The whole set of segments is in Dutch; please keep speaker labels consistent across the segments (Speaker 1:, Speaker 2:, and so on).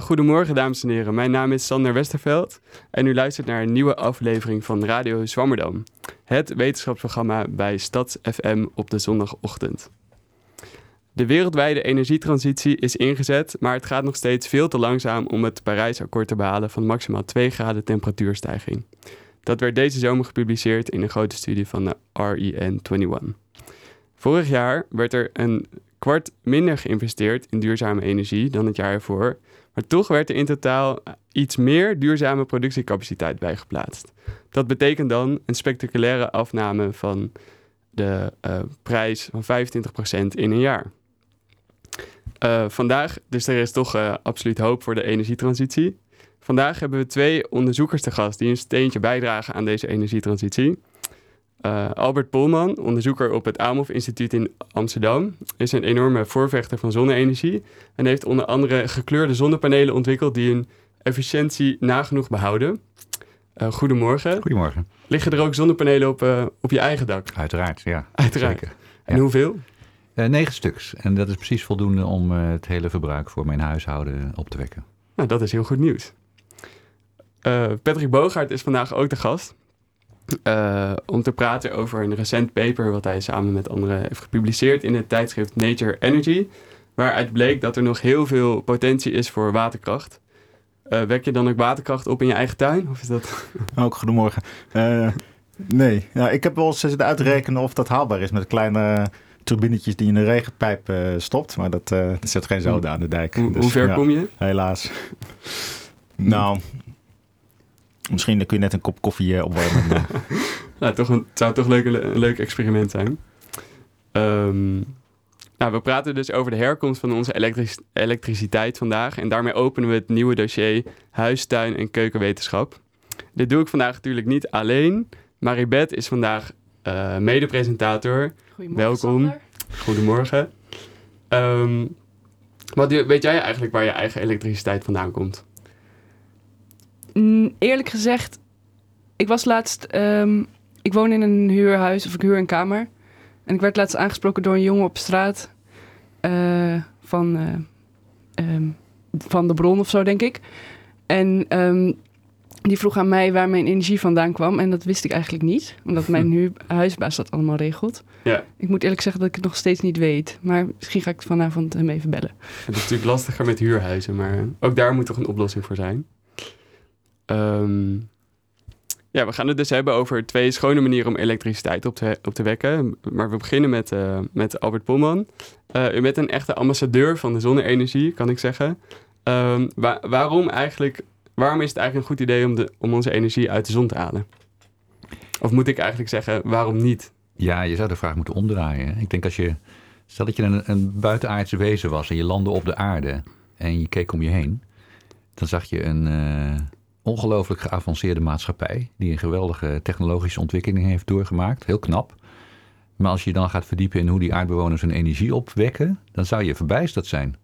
Speaker 1: Goedemorgen dames en heren. Mijn naam is Sander Westerveld en u luistert naar een nieuwe aflevering van Radio Zwammerdam. Het wetenschapsprogramma bij Stads FM op de zondagochtend. De wereldwijde energietransitie is ingezet, maar het gaat nog steeds veel te langzaam om het Parijsakkoord te behalen van maximaal 2 graden temperatuurstijging. Dat werd deze zomer gepubliceerd in een grote studie van de REN21. Vorig jaar werd er een kwart minder geïnvesteerd in duurzame energie dan het jaar ervoor, maar toch werd er in totaal iets meer duurzame productiecapaciteit bijgeplaatst. Dat betekent dan een spectaculaire afname van de uh, prijs van 25% in een jaar. Uh, vandaag, dus er is toch absoluut hoop voor de energietransitie. Vandaag hebben we twee onderzoekers te gast die een steentje bijdragen aan deze energietransitie. Uh, Albert Polman, onderzoeker op het Amhof Instituut in Amsterdam, is een enorme voorvechter van zonne-energie en heeft onder andere gekleurde zonnepanelen ontwikkeld die hun efficiëntie nagenoeg behouden. Uh, goedemorgen.
Speaker 2: Goedemorgen.
Speaker 1: Liggen er ook zonnepanelen op, uh, op je eigen dak?
Speaker 2: Uiteraard, ja.
Speaker 1: Uiteraard.
Speaker 2: Zeker.
Speaker 1: En
Speaker 2: Ja.
Speaker 1: hoeveel?
Speaker 2: Eh, negen stuks. En dat is precies voldoende om eh, het hele verbruik voor mijn huishouden op te wekken.
Speaker 1: Nou, dat is heel goed nieuws. Patrick Bogaert is vandaag ook de gast. Uh, om te praten over een recent paper wat hij samen met anderen heeft gepubliceerd in het tijdschrift Nature Energy. Waaruit bleek dat er nog heel veel potentie is voor waterkracht. Uh, wek je dan ook waterkracht op in je eigen tuin? Of is dat...
Speaker 3: Ook goedemorgen. Uh, nee, ja, ik heb wel eens zitten uitrekenen of dat haalbaar is met kleine turbinetjes die in een regenpijp stopt. Maar dat, zit geen zoden aan de dijk.
Speaker 1: Hoe, dus, hoe ver
Speaker 3: ja,
Speaker 1: kom je?
Speaker 3: Helaas. nou, misschien kun je net een kop koffie uh, opwarmen.
Speaker 1: nou, toch een, het zou toch leuk, een leuk experiment zijn. Um, nou, we praten dus over de herkomst van onze elektric elektriciteit vandaag. En daarmee openen we het nieuwe dossier huis, tuin en keukenwetenschap. Dit doe ik vandaag natuurlijk niet alleen. Maribeth is vandaag uh, mede-presentator. Welkom.
Speaker 4: Sander.
Speaker 1: Goedemorgen. Um, wat weet jij eigenlijk waar je eigen elektriciteit vandaan komt?
Speaker 4: Eerlijk gezegd, ik was laatst... Um, ik woon in een huurhuis, of ik huur een kamer. En ik werd laatst aangesproken door een jongen op straat. Uh, van, uh, um, van de bron of zo, denk ik. En um, die vroeg aan mij waar mijn energie vandaan kwam. En dat wist ik eigenlijk niet. Omdat mijn huisbaas dat allemaal regelt.
Speaker 1: Ja.
Speaker 4: Ik moet eerlijk zeggen dat ik het nog steeds niet weet. Maar misschien ga ik vanavond hem even bellen.
Speaker 1: Het is natuurlijk lastiger met huurhuizen. Maar ook daar moet toch een oplossing voor zijn. Um, ja, we gaan het dus hebben over twee schone manieren om elektriciteit op te, op te wekken. Maar we beginnen met, uh, met Albert Polman. Uh, u bent een echte ambassadeur van de zonne-energie, kan ik zeggen. Wa waarom, eigenlijk, waarom is het eigenlijk een goed idee om, de, om onze energie uit de zon te halen? Of moet ik eigenlijk zeggen, waarom niet?
Speaker 2: Ja, je zou de vraag moeten omdraaien. Ik denk als je, stel dat je een, een buitenaardse wezen was en je landde op de aarde en je keek om je heen. Dan zag je een... Uh, ongelooflijk geavanceerde maatschappij. Die een geweldige technologische ontwikkeling heeft doorgemaakt. Heel knap. Maar als je dan gaat verdiepen in hoe die aardbewoners hun energie opwekken. dan zou je verbijsterd zijn.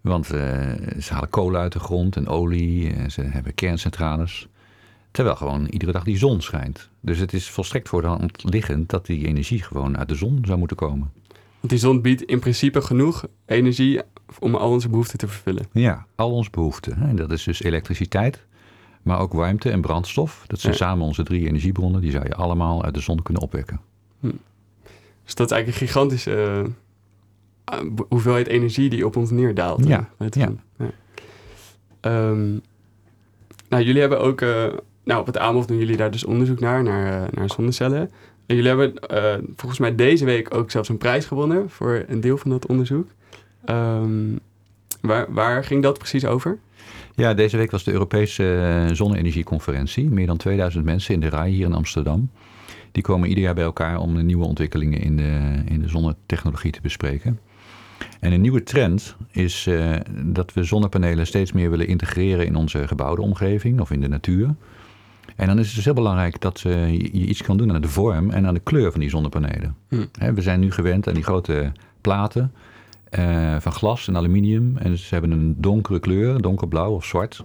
Speaker 2: Want uh, ze halen kolen uit de grond en olie. En ze hebben kerncentrales. Terwijl gewoon iedere dag die zon schijnt. Dus het is volstrekt voor de hand liggend dat die energie gewoon uit de zon zou moeten komen.
Speaker 1: Want die zon biedt in principe genoeg energie om al onze behoeften te vervullen.
Speaker 2: Ja, al onze behoeften. En dat is dus elektriciteit, maar ook warmte en brandstof. Dat zijn ja. samen onze drie energiebronnen. Die zou je allemaal uit de zon kunnen opwekken.
Speaker 1: Hm. Dus dat is eigenlijk een gigantische uh, hoeveelheid energie die op ons neerdaalt.
Speaker 2: Ja.
Speaker 1: ja. ja. Um, nou, jullie hebben ook... Uh, nou, op het AMOF doen jullie daar dus onderzoek naar, naar, uh, naar zonnecellen. En jullie hebben volgens mij deze week ook zelfs een prijs gewonnen... voor een deel van dat onderzoek. Um, waar, waar ging dat precies over?
Speaker 2: Ja, deze week was de Europese zonne-energieconferentie. Meer dan 2000 mensen in de RAI hier in Amsterdam. Die komen ieder jaar bij elkaar om de nieuwe ontwikkelingen in de, in de zonnetechnologie te bespreken. En een nieuwe trend is uh, dat we zonnepanelen steeds meer willen integreren in onze gebouwde omgeving of in de natuur. En dan is het dus heel belangrijk dat uh, je iets kan doen aan de vorm en aan de kleur van die zonnepanelen.
Speaker 1: Hm.
Speaker 2: He, we zijn nu gewend aan die grote platen uh, van glas en aluminium. En ze hebben een donkere kleur, donkerblauw of zwart.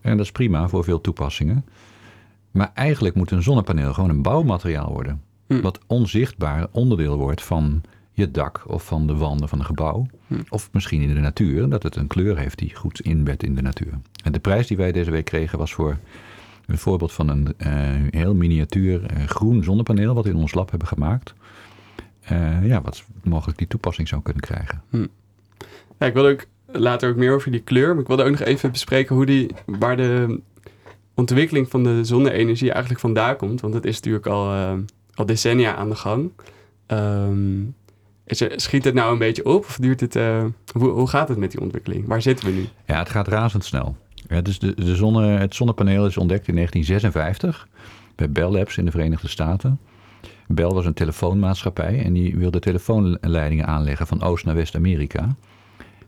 Speaker 2: En dat is prima voor veel toepassingen. Maar eigenlijk moet een zonnepaneel gewoon een bouwmateriaal worden.
Speaker 1: Hm.
Speaker 2: Wat onzichtbaar onderdeel wordt van je dak of van de wanden van een gebouw.
Speaker 1: Hm.
Speaker 2: Of misschien in de natuur, dat het een kleur heeft die goed inbedt in de natuur. En de prijs die wij deze week kregen was voor een voorbeeld van een eh, heel miniatuur eh, groen zonnepaneel, wat we in ons lab hebben gemaakt. Eh, ja, wat mogelijk die toepassing zou kunnen krijgen.
Speaker 1: Ja, ik wilde ook later ook meer over die kleur. Maar ik wilde ook nog even bespreken hoe die, waar de ontwikkeling van de zonne-energie eigenlijk vandaan komt. Want het is natuurlijk al, eh, al decennia aan de gang. Ehm, is er, schiet het nou een beetje op? Of duurt het, eh, hoe, hoe gaat het met die ontwikkeling? Waar zitten we nu?
Speaker 2: Ja, het gaat razendsnel. Ja, dus de, de zonne, het zonnepaneel is ontdekt in 1956 bij Bell Labs in de Verenigde Staten. Bell was een telefoonmaatschappij en die wilde telefoonleidingen aanleggen van Oost naar West-Amerika.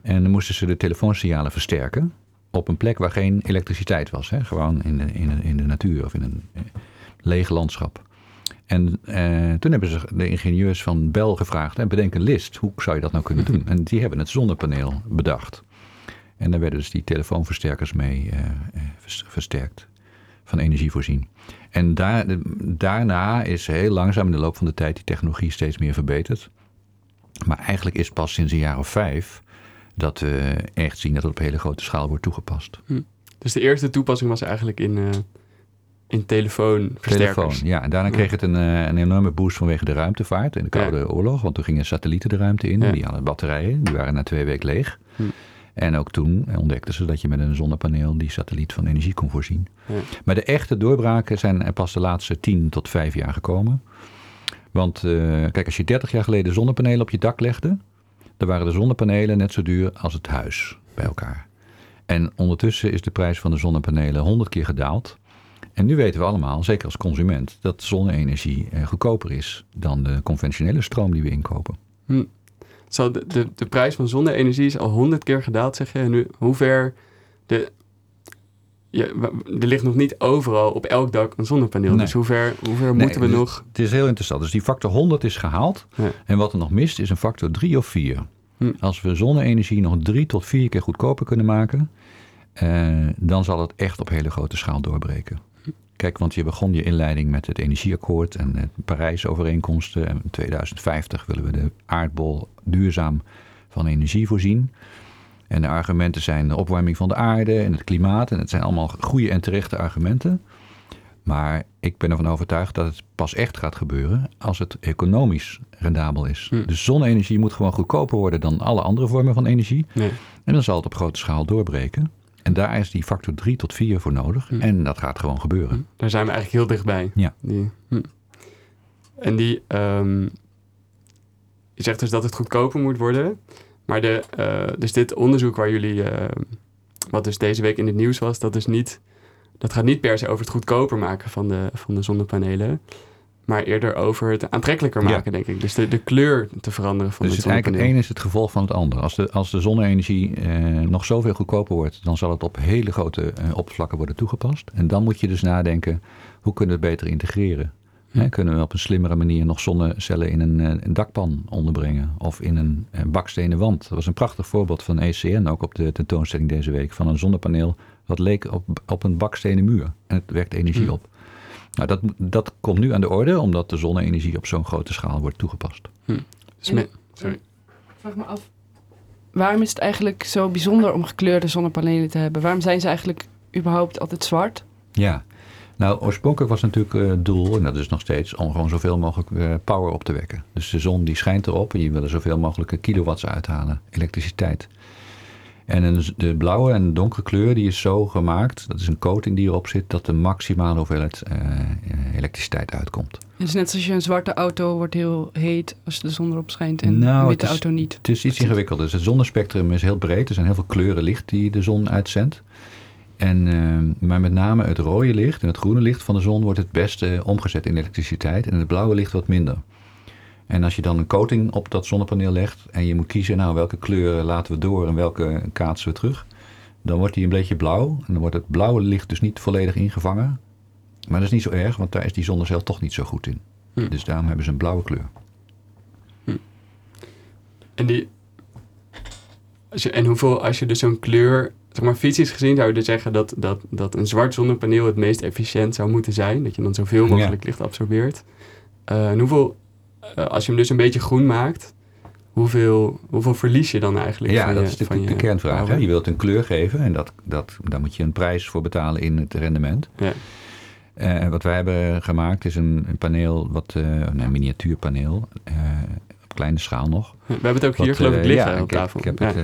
Speaker 2: En dan moesten ze de telefoonsignalen versterken op een plek waar geen elektriciteit was. Hè? Gewoon in de, in, in de natuur of in een eh, leeg landschap. En eh, toen hebben ze de ingenieurs van Bell gevraagd, en bedenk een list, hoe zou je dat nou kunnen doen? En die hebben het zonnepaneel bedacht. En daar werden dus die telefoonversterkers mee eh, eh, vers- versterkt, van energie voorzien. En daar, daarna is heel langzaam in de loop van de tijd die technologie steeds meer verbeterd. Maar eigenlijk is pas sinds een jaar of vijf dat we echt zien dat het op hele grote schaal wordt toegepast.
Speaker 1: Dus de eerste toepassing was eigenlijk in, eh in telefoonversterkers.
Speaker 2: Telefoon, ja. En daarna
Speaker 1: Ja.
Speaker 2: kreeg het een, eh, een enorme boost vanwege de ruimtevaart in de Koude Oorlog. Want toen gingen satellieten de ruimte in.
Speaker 1: Ja.
Speaker 2: Die hadden batterijen. Die waren na twee weken leeg.
Speaker 1: Hm.
Speaker 2: En ook toen ontdekten ze dat je met een zonnepaneel die satelliet van energie kon voorzien.
Speaker 1: Ja.
Speaker 2: Maar de echte doorbraken zijn pas de laatste 10 tot 5 jaar gekomen. Want eh, kijk, als je 30 jaar geleden zonnepanelen op je dak legde, dan waren de zonnepanelen net zo duur als het huis bij elkaar. En ondertussen is de prijs van de zonnepanelen 100 keer gedaald. En nu weten we allemaal, zeker als consument, dat zonne-energie eh, goedkoper is dan de conventionele stroom die we inkopen.
Speaker 1: Zo, de, de, de prijs van zonne-energie is al honderd keer gedaald, zeg je. En nu, hoe ver... De, wa- er ligt nog niet overal op elk dak een zonnepaneel.
Speaker 2: Nee.
Speaker 1: Dus hoe ver, hoe ver
Speaker 2: Nee,
Speaker 1: moeten we
Speaker 2: dus
Speaker 1: nog...
Speaker 2: Het is heel interessant. Dus die factor 100 is gehaald.
Speaker 1: Ja.
Speaker 2: En wat er nog mist is een factor 3 of 4.
Speaker 1: Hm.
Speaker 2: Als we zonne-energie nog drie tot vier keer goedkoper kunnen maken, eh, dan zal het echt op hele grote schaal doorbreken. Kijk, want je begon je inleiding met het energieakkoord en de Parijs-overeenkomsten. En in 2050 willen we de aardbol duurzaam van energie voorzien. En de argumenten zijn de opwarming van de aarde en het klimaat. En het zijn allemaal goede en terechte argumenten. Maar ik ben ervan overtuigd dat het pas echt gaat gebeuren als het economisch rendabel is.
Speaker 1: Hm.
Speaker 2: Dus zonne-energie moet gewoon goedkoper worden dan alle andere vormen van energie.
Speaker 1: Nee.
Speaker 2: En dan zal het op grote schaal doorbreken. En daar is die factor 3 tot 4 voor nodig.
Speaker 1: Hm.
Speaker 2: En dat gaat gewoon gebeuren.
Speaker 1: Daar zijn we eigenlijk heel dichtbij.
Speaker 2: Ja.
Speaker 1: Die, hm. En die... ehm, je zegt dus dat het goedkoper moet worden. Maar de, eh, dus dit onderzoek waar jullie... eh, wat dus deze week in het nieuws was... dat, is niet, dat gaat niet per se over het goedkoper maken van de, van de zonnepanelen... maar eerder over het aantrekkelijker
Speaker 2: Ja.
Speaker 1: maken, denk ik. Dus de, de kleur te veranderen van
Speaker 2: dus
Speaker 1: het
Speaker 2: het eigenlijk het
Speaker 1: zonnepaneel.
Speaker 2: ene is het gevolg van het ander. Als de, als de zonne-energie eh, nog zoveel goedkoper wordt, dan zal het op hele grote eh, oppervlakken worden toegepast. En dan moet je dus nadenken, hoe kunnen we het beter integreren? Hè, kunnen we op een slimmere manier nog zonnecellen in een, eh, een dakpan onderbrengen? Of in een eh, bakstenen wand? Dat was een prachtig voorbeeld van ECN, ook op de tentoonstelling deze week. Van een zonnepaneel wat leek op, op een bakstenen muur. En het wekt energie
Speaker 1: Hmm.
Speaker 2: op. Nou, dat, dat komt nu aan de orde, omdat de zonne-energie op zo'n grote schaal wordt toegepast.
Speaker 1: Dus me- sorry.
Speaker 4: Ik vraag me af, waarom is het eigenlijk zo bijzonder om gekleurde zonnepanelen te hebben? Waarom zijn ze eigenlijk überhaupt altijd zwart?
Speaker 2: Ja, nou oorspronkelijk was natuurlijk eh, het doel, en dat is nog steeds, om gewoon zoveel mogelijk eh, power op te wekken. Dus de zon die schijnt erop en je wil er zoveel mogelijk kilowatts uithalen, elektriciteit. En de blauwe en donkere kleur die is zo gemaakt, dat is een coating die erop zit, dat de maximale hoeveelheid eh, eh, elektriciteit uitkomt.
Speaker 4: Het is net als je een zwarte auto wordt heel heet als de zon erop schijnt en
Speaker 2: Nou,
Speaker 4: een
Speaker 2: het
Speaker 4: witte
Speaker 2: is-
Speaker 4: auto niet.
Speaker 2: Het is iets ingewikkelder. Dus het zonnespectrum is heel breed. Er zijn heel veel kleuren licht die de zon uitzendt. En, eh, maar met name het rode licht en het groene licht van de zon wordt het beste omgezet in elektriciteit. En het blauwe licht wat minder. En als je dan een coating op dat zonnepaneel legt en je moet kiezen, nou welke kleuren laten we door en welke kaatsen we terug, dan wordt die een beetje blauw. En dan wordt het blauwe licht dus niet volledig ingevangen. Maar dat is niet zo erg, want daar is die zonnecel toch niet zo goed in.
Speaker 1: Hm.
Speaker 2: Dus daarom hebben ze een blauwe kleur.
Speaker 1: En, die, als je, en hoeveel, als je dus zo'n kleur, zeg maar fysisch gezien, zou je dus zeggen dat, dat, dat een zwart zonnepaneel het meest efficiënt zou moeten zijn. Dat je dan zoveel mogelijk licht absorbeert. Eh, en hoeveel, eh, als je hem dus een beetje groen maakt, hoeveel, hoeveel verlies je dan eigenlijk?
Speaker 2: Ja, dat
Speaker 1: je,
Speaker 2: is natuurlijk de kernvraag. Hè? Je wilt een kleur geven en dat, dat, daar moet je een prijs voor betalen in het rendement.
Speaker 1: Ja.
Speaker 2: Eh, wat wij hebben gemaakt is een, een paneel, wat, eh, een miniatuurpaneel, op kleine schaal nog.
Speaker 1: We hebben het ook hier geloof ik liggen
Speaker 2: ja,
Speaker 1: op
Speaker 2: ik heb-
Speaker 1: tafel.
Speaker 2: Ik heb
Speaker 1: Ja.
Speaker 2: het,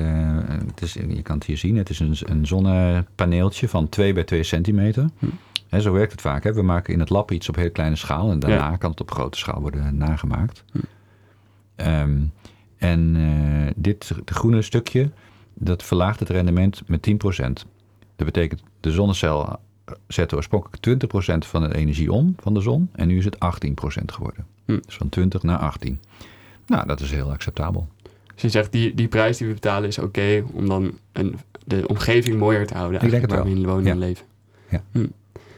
Speaker 2: het is, je kan het hier zien. Het is een, een zonnepaneeltje van 2 bij 2 centimeter.
Speaker 1: Hm.
Speaker 2: Zo werkt het vaak. Hè. We maken in het lab iets op heel kleine schaal. En daarna kan het op grote schaal worden nagemaakt.
Speaker 1: Hm.
Speaker 2: Ehm, en eh, dit groene stukje, dat verlaagt het rendement met 10%. Dat betekent, de zonnecel zette oorspronkelijk 20% van de energie om van de zon. En nu is het 18% geworden.
Speaker 1: Hm.
Speaker 2: Dus van 20 naar 18. Nou, dat is heel acceptabel.
Speaker 1: Dus je zegt, die, die prijs die we betalen is oké om dan een, de omgeving mooier te houden.
Speaker 2: Ik denk het
Speaker 1: we in wonen
Speaker 2: Ja.
Speaker 1: en leven.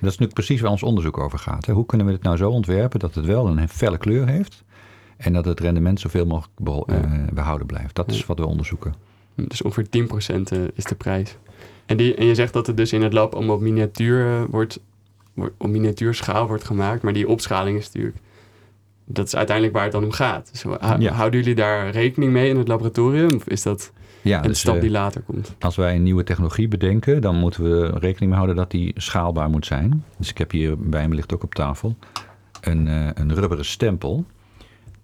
Speaker 2: Dat is natuurlijk precies waar ons onderzoek over gaat. Hè. Hoe kunnen we het nou zo ontwerpen dat het wel een felle kleur heeft en dat het rendement zoveel mogelijk beho-
Speaker 1: Ja.
Speaker 2: eh, behouden blijft? Dat is wat we onderzoeken.
Speaker 1: Dus ongeveer 10% eh, is de prijs. En, die, en je zegt dat het dus in het lab allemaal op miniatuur eh, wordt, wordt, op miniatuurschaal wordt gemaakt. Maar die opschaling is natuurlijk, dat is uiteindelijk waar het dan om gaat. Dus, ho-
Speaker 2: Ja.
Speaker 1: Houden jullie daar rekening mee in het laboratorium? Of is dat
Speaker 2: Ja,
Speaker 1: een
Speaker 2: dus,
Speaker 1: stap
Speaker 2: eh,
Speaker 1: die later komt?
Speaker 2: als wij een nieuwe technologie bedenken, dan moeten we rekening mee houden dat die schaalbaar moet zijn. Dus ik heb hier bij me ligt ook op tafel een, eh, een rubberen stempel.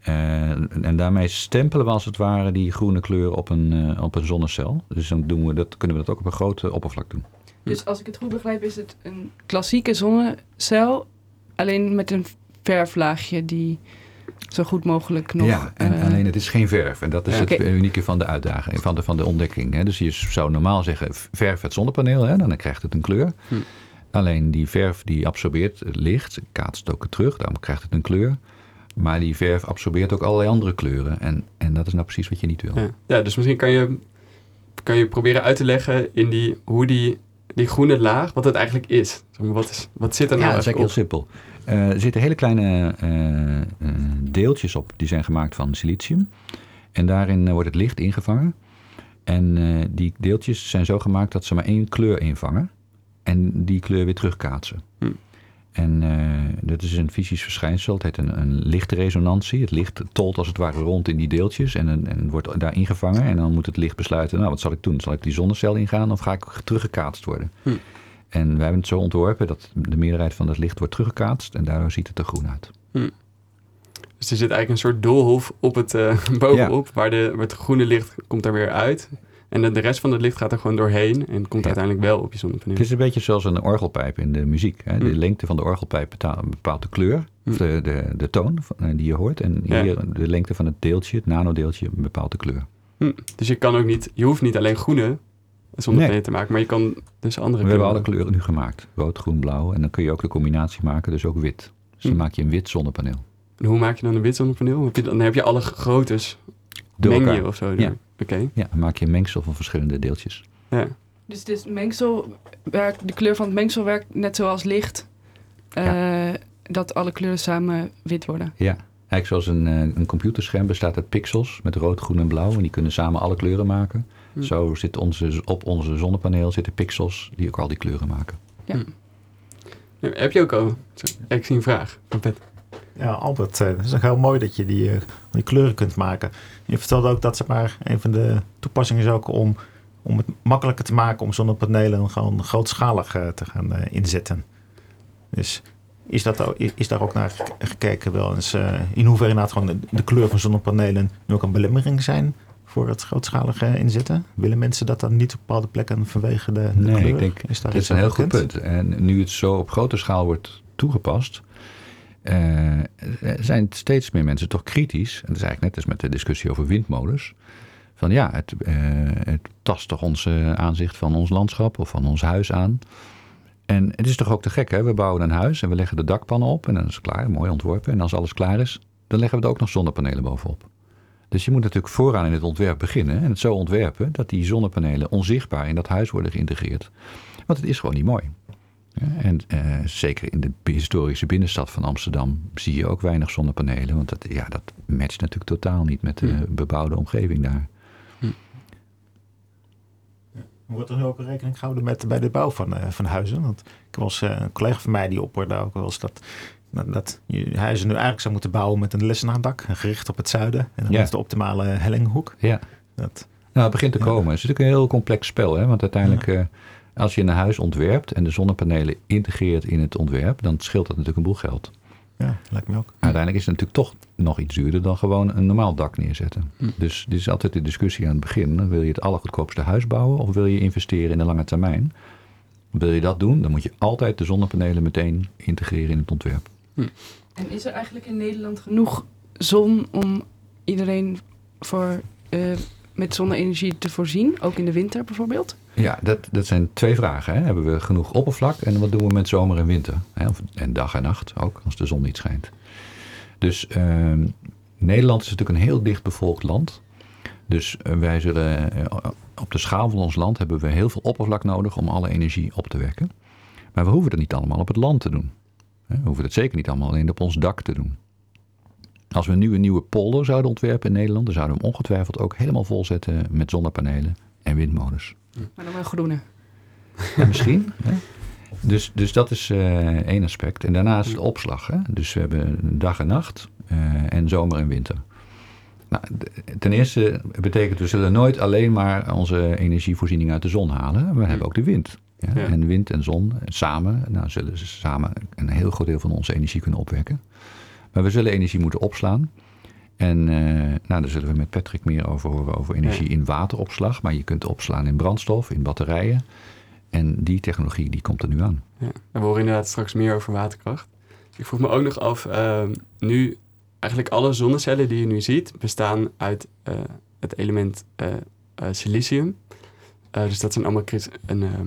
Speaker 2: Eh, en daarmee stempelen we als het ware die groene kleur op een, eh, op een zonnecel. Dus dan doen we dat, kunnen we dat ook op een grote oppervlak doen.
Speaker 4: Dus als ik het goed begrijp, is het een klassieke zonnecel, alleen met een verflaagje die zo goed mogelijk nog.
Speaker 2: ja, en
Speaker 4: eh,
Speaker 2: alleen het is geen verf. En dat is
Speaker 1: Ja.
Speaker 2: het unieke van de uitdaging, van de, van de ontdekking. Hè. Dus je zou normaal zeggen, verf het zonnepaneel, hè, dan krijgt het een kleur.
Speaker 1: Hm.
Speaker 2: Alleen die verf die absorbeert het licht, kaatst ook terug, daarom krijgt het een kleur. Maar die verf absorbeert ook allerlei andere kleuren. En, en dat is nou precies wat je niet wil.
Speaker 1: Ja. ja, dus misschien kan je, kan je proberen uit te leggen in die, hoe die, die groene laag, wat het eigenlijk is. Zeg maar, Wat, is wat zit er nou
Speaker 2: Ja, dat is
Speaker 1: eigenlijk
Speaker 2: eigenlijk
Speaker 1: op?
Speaker 2: heel simpel. Eh, er zitten hele kleine eh, eh, deeltjes op, die zijn gemaakt van silicium. En daarin wordt het licht ingevangen. En die deeltjes zijn zo gemaakt dat ze maar één kleur invangen. En die kleur weer terugkaatsen.
Speaker 1: Hm.
Speaker 2: En dat is een fysisch verschijnsel. Het heet een, een lichtresonantie. Het licht tolt als het ware rond in die deeltjes. En, en, en wordt daar ingevangen. En dan moet het licht besluiten, nou wat zal ik doen? Zal ik die zonnecel ingaan of ga ik teruggekaatst worden?
Speaker 1: Hm.
Speaker 2: En wij hebben het zo ontworpen dat de meerderheid van het licht wordt teruggekaatst. En daardoor ziet het er groen uit.
Speaker 1: Dus er zit eigenlijk een soort doolhof op het, eh, bovenop, waar, de, waar het groene licht komt er weer uit. En de, de rest van het licht gaat er gewoon doorheen en komt
Speaker 2: Ja.
Speaker 1: uiteindelijk wel op je zonnepaneel.
Speaker 2: Het is een beetje zoals een orgelpijp in de muziek. Hè. De
Speaker 1: Hm.
Speaker 2: lengte van de orgelpijp bepaalt de kleur,
Speaker 1: Hm.
Speaker 2: of de, de, de toon van- eh, die je hoort. En
Speaker 1: Ja.
Speaker 2: hier de lengte van het deeltje, het nanodeeltje, bepaalt de kleur.
Speaker 1: Hm. Dus je kan ook niet, je hoeft niet alleen groene zonnepanelen te maken, maar je kan dus andere
Speaker 2: We hebben alle
Speaker 1: kleuren.
Speaker 2: nu gemaakt. Rood, groen, blauw. En dan kun je ook de combinatie maken, dus ook wit. Dus dan
Speaker 1: Hm.
Speaker 2: maak je een wit zonnepaneel.
Speaker 1: En hoe maak je dan een wit zonnepaneel? Heb je, dan heb je alle groottes,
Speaker 2: Door
Speaker 1: meng
Speaker 2: elkaar.
Speaker 1: je of zo.
Speaker 2: Ja.
Speaker 1: Oké,
Speaker 2: Ja, dan maak je een mengsel van verschillende deeltjes.
Speaker 1: ja.
Speaker 4: Dus dit mengsel werkt, de kleur van het mengsel werkt net zoals licht. eh, Dat alle kleuren samen wit worden.
Speaker 2: Ja, eigenlijk zoals een, eh, een computerscherm bestaat uit pixels met rood, groen en blauw. En die kunnen samen alle kleuren maken.
Speaker 1: Hm.
Speaker 2: Zo zit onze, op onze zonnepaneel zitten pixels die ook al die kleuren maken.
Speaker 1: Ja, Heb je ook al? Ik zie een vraag. van Pet.
Speaker 3: Ja, Albert, eh, het is nog heel mooi dat je die, eh, die kleuren kunt maken. Je vertelde ook dat zeg maar, een van de toepassingen is ook om, om het makkelijker te maken om zonnepanelen gewoon grootschalig eh, te gaan eh, inzetten. Dus is, dat, is, daar ook naar gek- gekeken wel eens eh, in hoeverre inderdaad gewoon de, de kleur van zonnepanelen nu ook een belemmering zijn voor het grootschalige inzetten? Willen mensen dat dan niet op bepaalde plekken vanwege de, de
Speaker 2: Nee,
Speaker 3: kleur?
Speaker 2: ik denk,
Speaker 3: is
Speaker 2: Dat is een heel goed punt. En nu het zo op grote schaal wordt toegepast, eh, zijn steeds meer mensen toch kritisch. En dat is eigenlijk net als met de discussie over windmolens. Van ja, het, eh, het tast toch ons eh, aanzicht van ons landschap of van ons huis aan. En het is toch ook te gek, hè? We bouwen een huis en we leggen de dakpannen op en dan is het klaar, mooi ontworpen. En als alles klaar is, dan leggen we er ook nog zonnepanelen bovenop. Dus je moet natuurlijk vooraan in het ontwerp beginnen en het zo ontwerpen dat die zonnepanelen onzichtbaar in dat huis worden geïntegreerd. Want het is gewoon niet mooi. Ja, en eh, zeker in de historische binnenstad van Amsterdam zie je ook weinig zonnepanelen. Want dat, ja, dat matcht natuurlijk totaal niet met de
Speaker 1: Hm.
Speaker 2: bebouwde omgeving daar.
Speaker 3: Wordt er nu ook rekening gehouden met bij de bouw van, eh, van huizen? Want ik was een collega van mij die opperde ook wel eens dat dat, dat je huizen nu eigenlijk zou moeten bouwen met een lessenaardak, gericht op het zuiden. En dan
Speaker 2: Ja.
Speaker 3: is de optimale hellinghoek.
Speaker 2: Ja.
Speaker 3: Dat,
Speaker 2: Nou, het begint te
Speaker 3: Ja.
Speaker 2: komen. Het is natuurlijk een heel complex spel. Hè? Want uiteindelijk, eh, als je een huis ontwerpt en de zonnepanelen integreert in het ontwerp, dan scheelt dat natuurlijk een boel geld.
Speaker 3: ja, lijkt me ook.
Speaker 2: Uiteindelijk is het natuurlijk toch nog iets duurder dan gewoon een normaal dak neerzetten.
Speaker 1: Hm.
Speaker 2: Dus dit is altijd de discussie aan het begin. Wil je het allergoedkoopste huis bouwen of wil je investeren in de lange termijn? Wil je dat doen, dan moet je altijd de zonnepanelen meteen integreren in het ontwerp.
Speaker 4: En is er eigenlijk in Nederland genoeg zon om iedereen voor, eh, met zonne-energie te voorzien? Ook in de winter bijvoorbeeld?
Speaker 2: Ja, dat, dat zijn twee vragen. Hè? Hebben we genoeg oppervlak en wat doen we met zomer en winter? Of, en dag en nacht ook, als de zon niet schijnt. Dus ehm, Nederland is natuurlijk een heel dicht bevolkt land. Dus eh, wij zullen eh, op de schaal van ons land hebben we heel veel oppervlak nodig om alle energie op te wekken. Maar we hoeven het niet allemaal op het land te doen. We hoeven het zeker niet allemaal alleen op ons dak te doen. Als we nu een nieuwe polder zouden ontwerpen in Nederland, dan zouden we hem ongetwijfeld ook helemaal volzetten met zonnepanelen en windmolens.
Speaker 4: Maar dan wel groene.
Speaker 2: Ja, misschien. hè. Dus, dus dat is eh, één aspect. En daarnaast de opslag. Hè? Dus we hebben dag en nacht eh, en zomer en winter. Nou, ten eerste betekent we zullen nooit alleen maar onze energievoorziening uit de zon halen. We hebben ook de wind. Ja? En wind en zon samen, nou, zullen ze samen een heel groot deel van onze energie kunnen opwekken. Maar we zullen energie moeten opslaan. En eh, nou, daar zullen we met Patrick meer over horen, over energie in wateropslag. Maar je kunt opslaan in brandstof, in batterijen. En die technologie die komt er nu aan.
Speaker 1: Ja. En we horen inderdaad straks meer over waterkracht. Ik vroeg me ook nog af, ehm, nu eigenlijk alle zonnecellen die je nu ziet bestaan uit eh, het element eh, silicium. Dus dat zijn allemaal, een, ehm,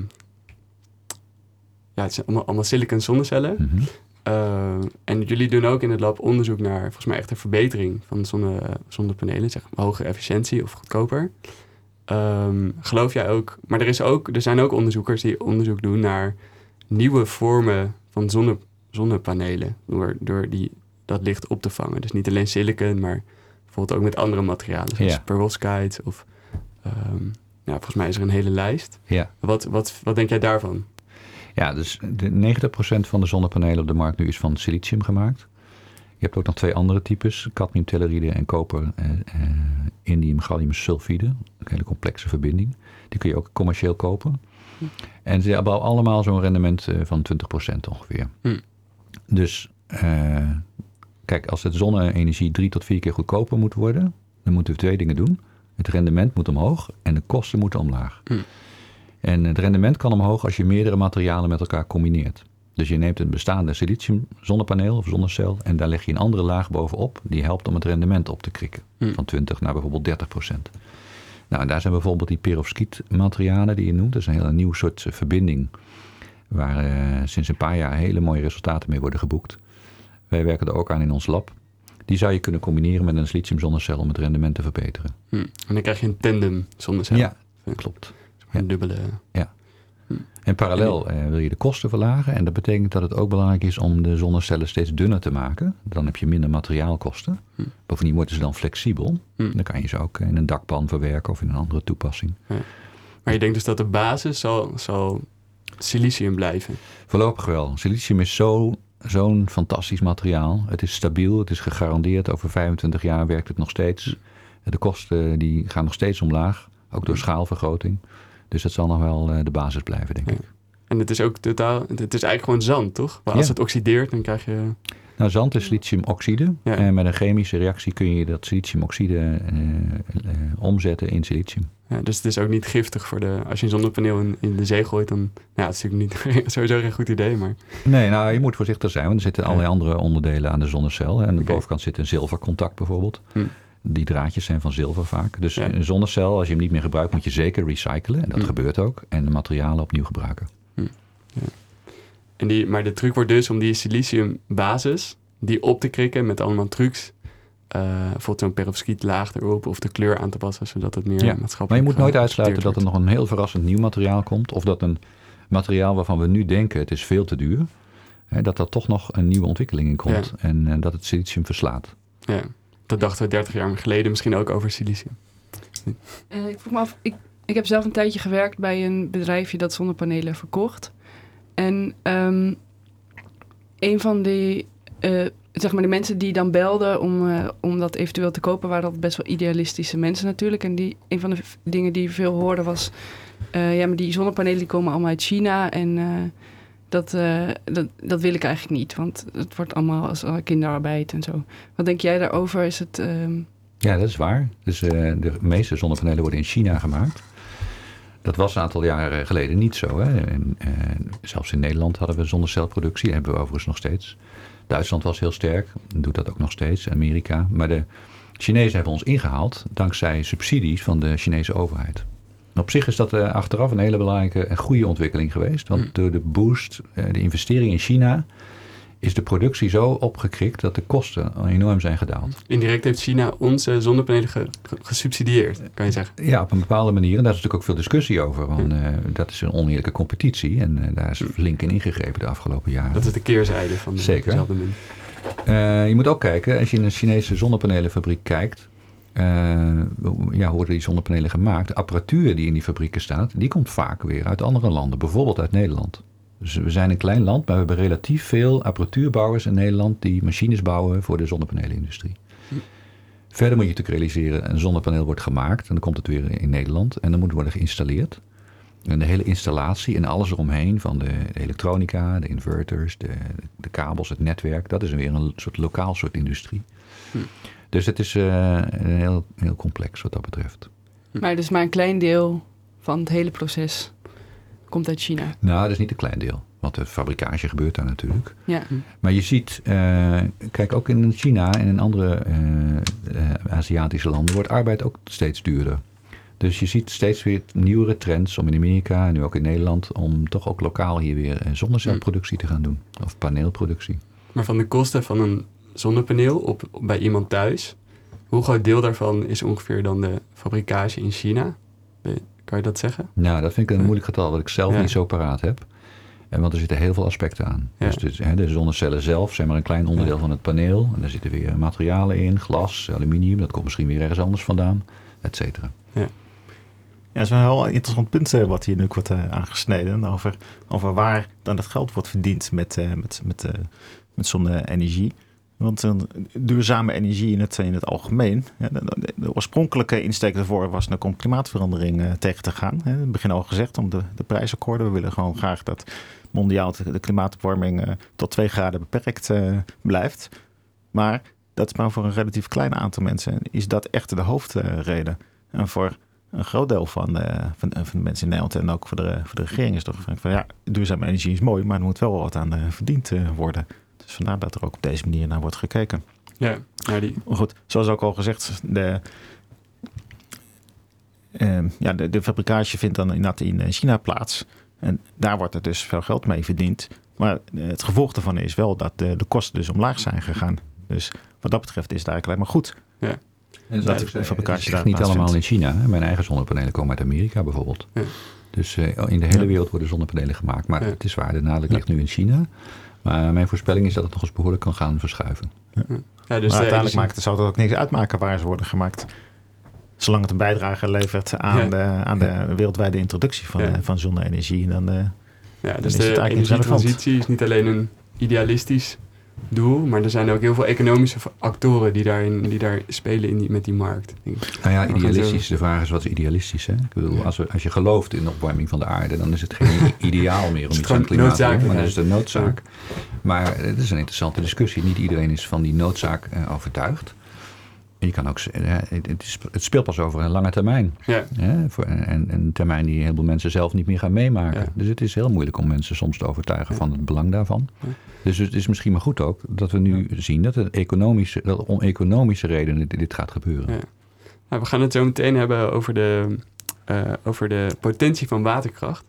Speaker 1: ja, het zijn allemaal, allemaal silicon zonnecellen.
Speaker 2: Mhm.
Speaker 1: Eh, en jullie doen ook in het lab onderzoek naar volgens mij echt een verbetering van zonne, zonnepanelen, zeg maar hogere efficiëntie of goedkoper. Ehm, geloof jij ook, maar er, is ook, er zijn ook onderzoekers die onderzoek doen naar nieuwe vormen van zonne, zonnepanelen, door, door die, dat licht op te vangen. Dus niet alleen silicon, maar bijvoorbeeld ook met andere materialen, zoals
Speaker 2: Ja.
Speaker 1: perovskite of ehm, ja, volgens mij is er een hele lijst.
Speaker 2: Ja.
Speaker 1: Wat, wat, wat denk jij daarvan?
Speaker 2: Ja, dus de 90% van de zonnepanelen op de markt nu is van silicium gemaakt. Je hebt ook nog twee andere types, cadmiumtelluride en koper eh, eh, indium gallium sulfide. Een hele complexe verbinding. Die kun je ook commercieel kopen. En ze hebben allemaal zo'n rendement eh, van 20% ongeveer.
Speaker 1: Hm.
Speaker 2: Dus eh, kijk, als het zonne-energie drie tot vier keer goedkoper moet worden, dan moeten we twee dingen doen. Het rendement moet omhoog en de kosten moeten omlaag.
Speaker 1: Hm.
Speaker 2: En het rendement kan omhoog als je meerdere materialen met elkaar combineert. Dus je neemt een bestaande silicium zonnepaneel of zonnecel en daar leg je een andere laag bovenop. Die helpt om het rendement op te krikken.
Speaker 1: Hm.
Speaker 2: Van 20 naar bijvoorbeeld 30 procent. Nou, en daar zijn bijvoorbeeld die perovskiet materialen die je noemt. Dat is een heel nieuw soort eh, verbinding. Waar eh, sinds een paar jaar hele mooie resultaten mee worden geboekt. Wij werken er ook aan in ons lab. Die zou je kunnen combineren met een silicium zonnecel om het rendement te verbeteren.
Speaker 1: Hm. En dan krijg je een tandem zonnecel.
Speaker 2: Ja, klopt.
Speaker 1: Een dubbele.
Speaker 2: En parallel eh, wil je de kosten verlagen. En dat betekent dat het ook belangrijk is om de zonnecellen steeds dunner te maken. Dan heb je minder materiaalkosten.
Speaker 1: Hm.
Speaker 2: Bovendien worden ze dan flexibel.
Speaker 1: Hm.
Speaker 2: Dan kan je ze ook in een dakpan verwerken of in een andere toepassing.
Speaker 1: Maar je denkt dus dat de basis zal, zal silicium blijven.
Speaker 2: Voorlopig wel. Silicium is zo, zo'n fantastisch materiaal. Het is stabiel, het is gegarandeerd. Over 25 jaar werkt het nog steeds. De kosten die gaan nog steeds omlaag. Ook door schaalvergroting. Dus dat zal nog wel eh, de basis blijven, denk
Speaker 1: Ja.
Speaker 2: ik.
Speaker 1: En het is ook totaal. Het is eigenlijk gewoon zand, toch? Maar als
Speaker 2: Ja.
Speaker 1: het oxideert, dan krijg je.
Speaker 2: Nou, zand is siliciumoxide.
Speaker 1: Ja.
Speaker 2: En met een chemische reactie kun je dat siliciumoxide eh, eh, omzetten in silicium.
Speaker 1: Ja, dus het is ook niet giftig voor de. Als je een zonnepaneel in, in de zee gooit, dan. Ja, het is natuurlijk niet, sowieso geen goed idee, maar.
Speaker 2: Nee, nou, je moet voorzichtig zijn, want er zitten allerlei andere onderdelen aan de zonnecel. En aan de bovenkant zit een zilvercontact bijvoorbeeld.
Speaker 1: Hm.
Speaker 2: Die draadjes zijn van zilver vaak. Dus
Speaker 1: Ja.
Speaker 2: een zonnecel, als je hem niet meer gebruikt, moet je zeker recyclen. En dat
Speaker 1: Hm.
Speaker 2: gebeurt ook. En de materialen opnieuw gebruiken.
Speaker 1: En die, maar de truc wordt dus om die siliciumbasis. die op te krikken met allemaal trucs. eh bijvoorbeeld zo'n perovskiet laag erop. of de kleur aan te passen, zodat het meer
Speaker 2: Ja,
Speaker 1: maatschappelijk.
Speaker 2: Maar je moet nooit uitsluiten dat er nog een heel verrassend nieuw materiaal komt. Of dat een materiaal waarvan we nu denken het is veel te duur. Hè, dat er toch nog een nieuwe ontwikkeling in komt. En eh, dat het silicium verslaat.
Speaker 1: Ja, dat dachten we 30 jaar geleden misschien ook over silicium.
Speaker 4: Eh, ik vroeg me af, ik, ik heb zelf een tijdje gewerkt bij een bedrijfje dat zonnepanelen verkocht. En ehm, een van die eh, zeg maar de mensen die dan belden om, eh, om dat eventueel te kopen, waren dat best wel idealistische mensen natuurlijk. En die, een van de dingen die veel hoorde was, ja, maar die zonnepanelen die komen allemaal uit China en dat, eh, dat, dat wil ik eigenlijk niet, want het wordt allemaal als eh, kinderarbeid en zo. Wat denk jij daarover? Is het, ehm,
Speaker 2: Ja, dat is waar. Dus eh, de meeste zonnepanelen worden in China gemaakt. Dat was een aantal jaren geleden niet zo. Hè? En, zelfs in Nederland hadden we zonnecelproductie. hebben we overigens nog steeds. Duitsland was heel sterk. Doet dat ook nog steeds. Amerika. Maar de Chinezen hebben ons ingehaald. dankzij subsidies van de Chinese overheid. Op zich is dat eh, achteraf een hele belangrijke en goede ontwikkeling geweest. Want door de boost, eh, de investering in China. is de productie zo opgekrikt dat de kosten enorm zijn gedaald.
Speaker 1: Indirect heeft China onze zonnepanelen ge- ge- gesubsidieerd, kan je zeggen.
Speaker 2: Ja, op een bepaalde manier. En daar is natuurlijk ook veel discussie over. Want eh, dat is een oneerlijke competitie. En eh, daar is flink in ingegrepen de afgelopen jaren.
Speaker 1: Dat is de keerzijde van de,
Speaker 2: Zeker. Eh, je moet ook kijken, als je in een Chinese zonnepanelenfabriek kijkt. Eh, ja, worden die zonnepanelen gemaakt? De apparatuur die in die fabrieken staat, die komt vaak weer uit andere landen. Bijvoorbeeld uit Nederland. Dus we zijn een klein land, maar we hebben relatief veel apparatuurbouwers in Nederland die machines bouwen voor de zonnepanelenindustrie. Verder moet je natuurlijk realiseren, een zonnepaneel wordt gemaakt en dan komt het weer in Nederland en dan moet het worden geïnstalleerd. En de hele installatie en alles eromheen, van de elektronica, de inverters, de, de kabels, het netwerk, dat is weer een soort lokaal soort industrie.
Speaker 1: Hm.
Speaker 2: Dus het is eh, heel, heel complex wat dat betreft.
Speaker 4: maar dus maar een klein deel van het hele proces komt uit China.
Speaker 2: Nou, dat is niet een klein deel, want de fabrikage gebeurt daar natuurlijk.
Speaker 4: Ja,
Speaker 2: Maar je ziet, eh, kijk ook in China en in andere eh, eh, Aziatische landen wordt arbeid ook steeds duurder. Dus je ziet steeds weer nieuwere trends om in Amerika en nu ook in Nederland om toch ook lokaal hier weer zonnecelproductie te gaan doen. Of paneelproductie.
Speaker 1: Maar van de kosten van een zonnepaneel op, op- bij iemand thuis, hoe groot deel daarvan is ongeveer dan de fabrikage in China? Ben- Kan je dat zeggen?
Speaker 2: Nou, dat vind ik een moeilijk getal wat ik zelf
Speaker 1: Ja.
Speaker 2: niet zo paraat heb. En want er zitten heel veel aspecten aan.
Speaker 1: Ja.
Speaker 2: Dus de, hè, de zonnecellen zelf zijn maar een klein onderdeel van het paneel. En daar zitten weer materialen in, glas, aluminium. Dat komt misschien weer ergens anders vandaan, et cetera.
Speaker 3: Ja, dat is wel een heel interessant punt eh, wat hier nu wordt eh, aangesneden. Over, over waar dan het geld wordt verdiend met, eh, met, met, eh, met zonne-energie. Want eh, duurzame energie in het, het algemeen. De, de- oorspronkelijke insteek daarvoor was om klimaatverandering eh, tegen te gaan. In het begin al gezegd om de, de prijsakkoorden. We willen gewoon graag dat mondiaal de, klimaatopwarming eh, tot 2 graden beperkt blijft. Maar dat is maar voor een relatief klein aantal mensen. Is dat echt de hoofdreden? En voor een groot deel van de, van, van de mensen in Nederland en ook voor de, voor de regering is toch van, ja, duurzame energie is mooi, maar er moet wel wat aan verdiend worden. Dus vandaar dat er ook op deze manier naar wordt gekeken.
Speaker 1: Ja, nou die,
Speaker 3: goed, zoals ook al gezegd, de, ehm, ja, de, de fabricage vindt dan inderdaad in eh, China plaats. En daar wordt er dus veel geld mee verdiend. Maar eh, het gevolg daarvan is wel dat de, de kosten dus omlaag zijn gegaan. Dus wat dat betreft is het eigenlijk alleen maar goed.
Speaker 2: En
Speaker 3: dat de fabricage
Speaker 2: het is
Speaker 3: daar
Speaker 2: niet allemaal in China. hè. Mijn eigen zonnepanelen komen uit Amerika bijvoorbeeld.
Speaker 1: Ja.
Speaker 2: Dus eh, in de hele
Speaker 3: Ja.
Speaker 2: wereld worden zonnepanelen gemaakt. Maar
Speaker 1: Ja.
Speaker 2: het is waar, de nadruk
Speaker 3: Ja.
Speaker 2: ligt nu in China. Maar mijn voorspelling is dat het nog eens behoorlijk kan gaan verschuiven.
Speaker 1: ja, dus
Speaker 3: maar
Speaker 1: de
Speaker 3: uiteindelijk
Speaker 1: energie-
Speaker 3: maakt het, zou het ook niks uitmaken waar ze worden gemaakt. Zolang het een bijdrage levert aan,
Speaker 1: Ja.
Speaker 3: de, aan de wereldwijde introductie van,
Speaker 1: Ja.
Speaker 3: eh, van zonne-energie. Dan, eh,
Speaker 1: Ja,
Speaker 3: Dan
Speaker 1: dus
Speaker 3: is
Speaker 1: de
Speaker 3: het eigenlijk niet relevant.
Speaker 1: energietransitie is niet alleen een idealistisch doel, maar er zijn ook heel veel economische actoren die, daarin, die daar spelen in die, met die markt.
Speaker 2: Nou ja, idealistisch. De vraag is wat is idealistisch. Hè? Ik bedoel, als, we, als je gelooft in de opwarming van de aarde, dan is het geen ideaal meer om iets aan klimaat te doen. Maar dan is het een noodzaak. Maar het is een interessante discussie. Niet iedereen is van die noodzaak eh, overtuigd. En je kan ook het, speelt pas over een lange termijn.
Speaker 1: Ja?
Speaker 2: Voor, en, en een termijn die heel veel mensen zelf niet meer gaan meemaken.
Speaker 1: Ja.
Speaker 2: Dus het is heel moeilijk om mensen soms te overtuigen
Speaker 1: Ja.
Speaker 2: van het belang daarvan. Dus het is misschien maar goed ook dat we nu zien dat, het economische, dat om economische redenen dit, dit gaat gebeuren.
Speaker 1: Ja. Nou, we gaan het zo meteen hebben over de, eh, over de potentie van waterkracht.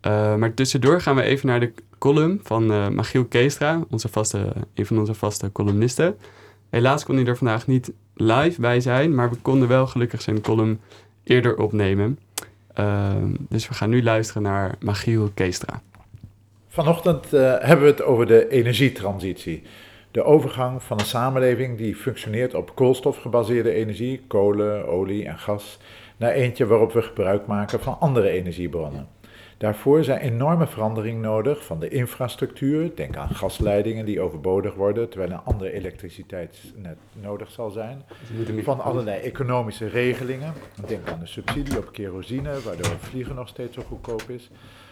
Speaker 1: Eh, maar tussendoor gaan we even naar de column van eh Magiel Keestra, onze vaste, een van onze vaste columnisten. Helaas kon hij er vandaag niet live bij zijn, maar we konden wel gelukkig zijn column eerder opnemen. Eh, dus we gaan nu luisteren naar Magiel Keestra.
Speaker 5: Vanochtend eh, hebben we het over de energietransitie. De overgang van een samenleving die functioneert op koolstofgebaseerde energie, kolen, olie en gas, naar eentje waarop we gebruik maken van andere energiebronnen. Daarvoor zijn enorme veranderingen nodig van de infrastructuur. Denk aan gasleidingen die overbodig worden, terwijl een ander elektriciteitsnet nodig zal zijn. Van allerlei economische regelingen. Denk aan de subsidie op kerosine, waardoor vliegen nog steeds zo goedkoop is.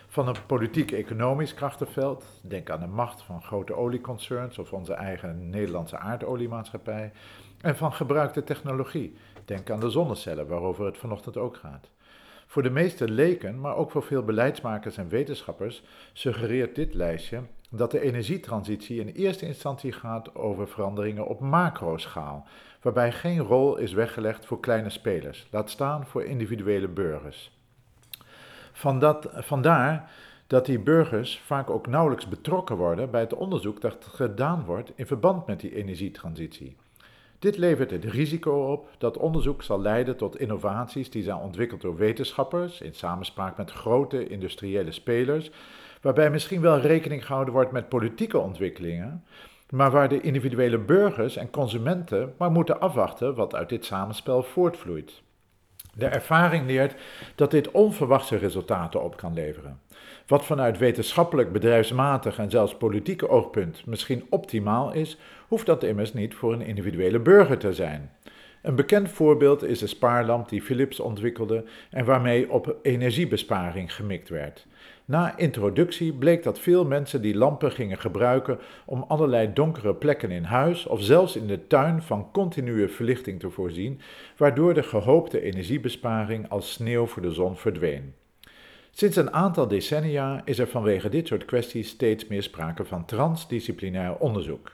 Speaker 5: Van een politiek-economisch krachtenveld. Denk aan de macht van grote olieconcerns of onze eigen Nederlandse aardoliemaatschappij. En van gebruikte technologie. Denk aan de zonnecellen, waarover het vanochtend ook gaat. Voor de meeste leken, maar ook voor veel beleidsmakers en wetenschappers, suggereert dit lijstje dat de energietransitie in eerste instantie gaat over veranderingen op macroschaal, waarbij geen rol is weggelegd voor kleine spelers, laat staan voor individuele burgers. Van dat, vandaar dat die burgers vaak ook nauwelijks betrokken worden bij het onderzoek dat gedaan wordt in verband met die energietransitie. Dit levert het risico op dat onderzoek zal leiden tot innovaties die zijn ontwikkeld door wetenschappers in samenspraak met grote industriële spelers, waarbij misschien wel rekening gehouden wordt met politieke ontwikkelingen, maar waar de individuele burgers en consumenten maar moeten afwachten wat uit dit samenspel voortvloeit. De ervaring leert dat dit onverwachte resultaten op kan leveren. Wat vanuit wetenschappelijk, bedrijfsmatig en zelfs politieke oogpunt misschien optimaal is, hoeft dat immers niet voor een individuele burger te zijn. Een bekend voorbeeld is de spaarlamp die Philips ontwikkelde en waarmee op energiebesparing gemikt werd. Na introductie bleek dat veel mensen die lampen gingen gebruiken om allerlei donkere plekken in huis of zelfs in de tuin van continue verlichting te voorzien, waardoor de gehoopte energiebesparing als sneeuw voor de zon verdween. Sinds een aantal decennia is er vanwege dit soort kwesties steeds meer sprake van transdisciplinair onderzoek.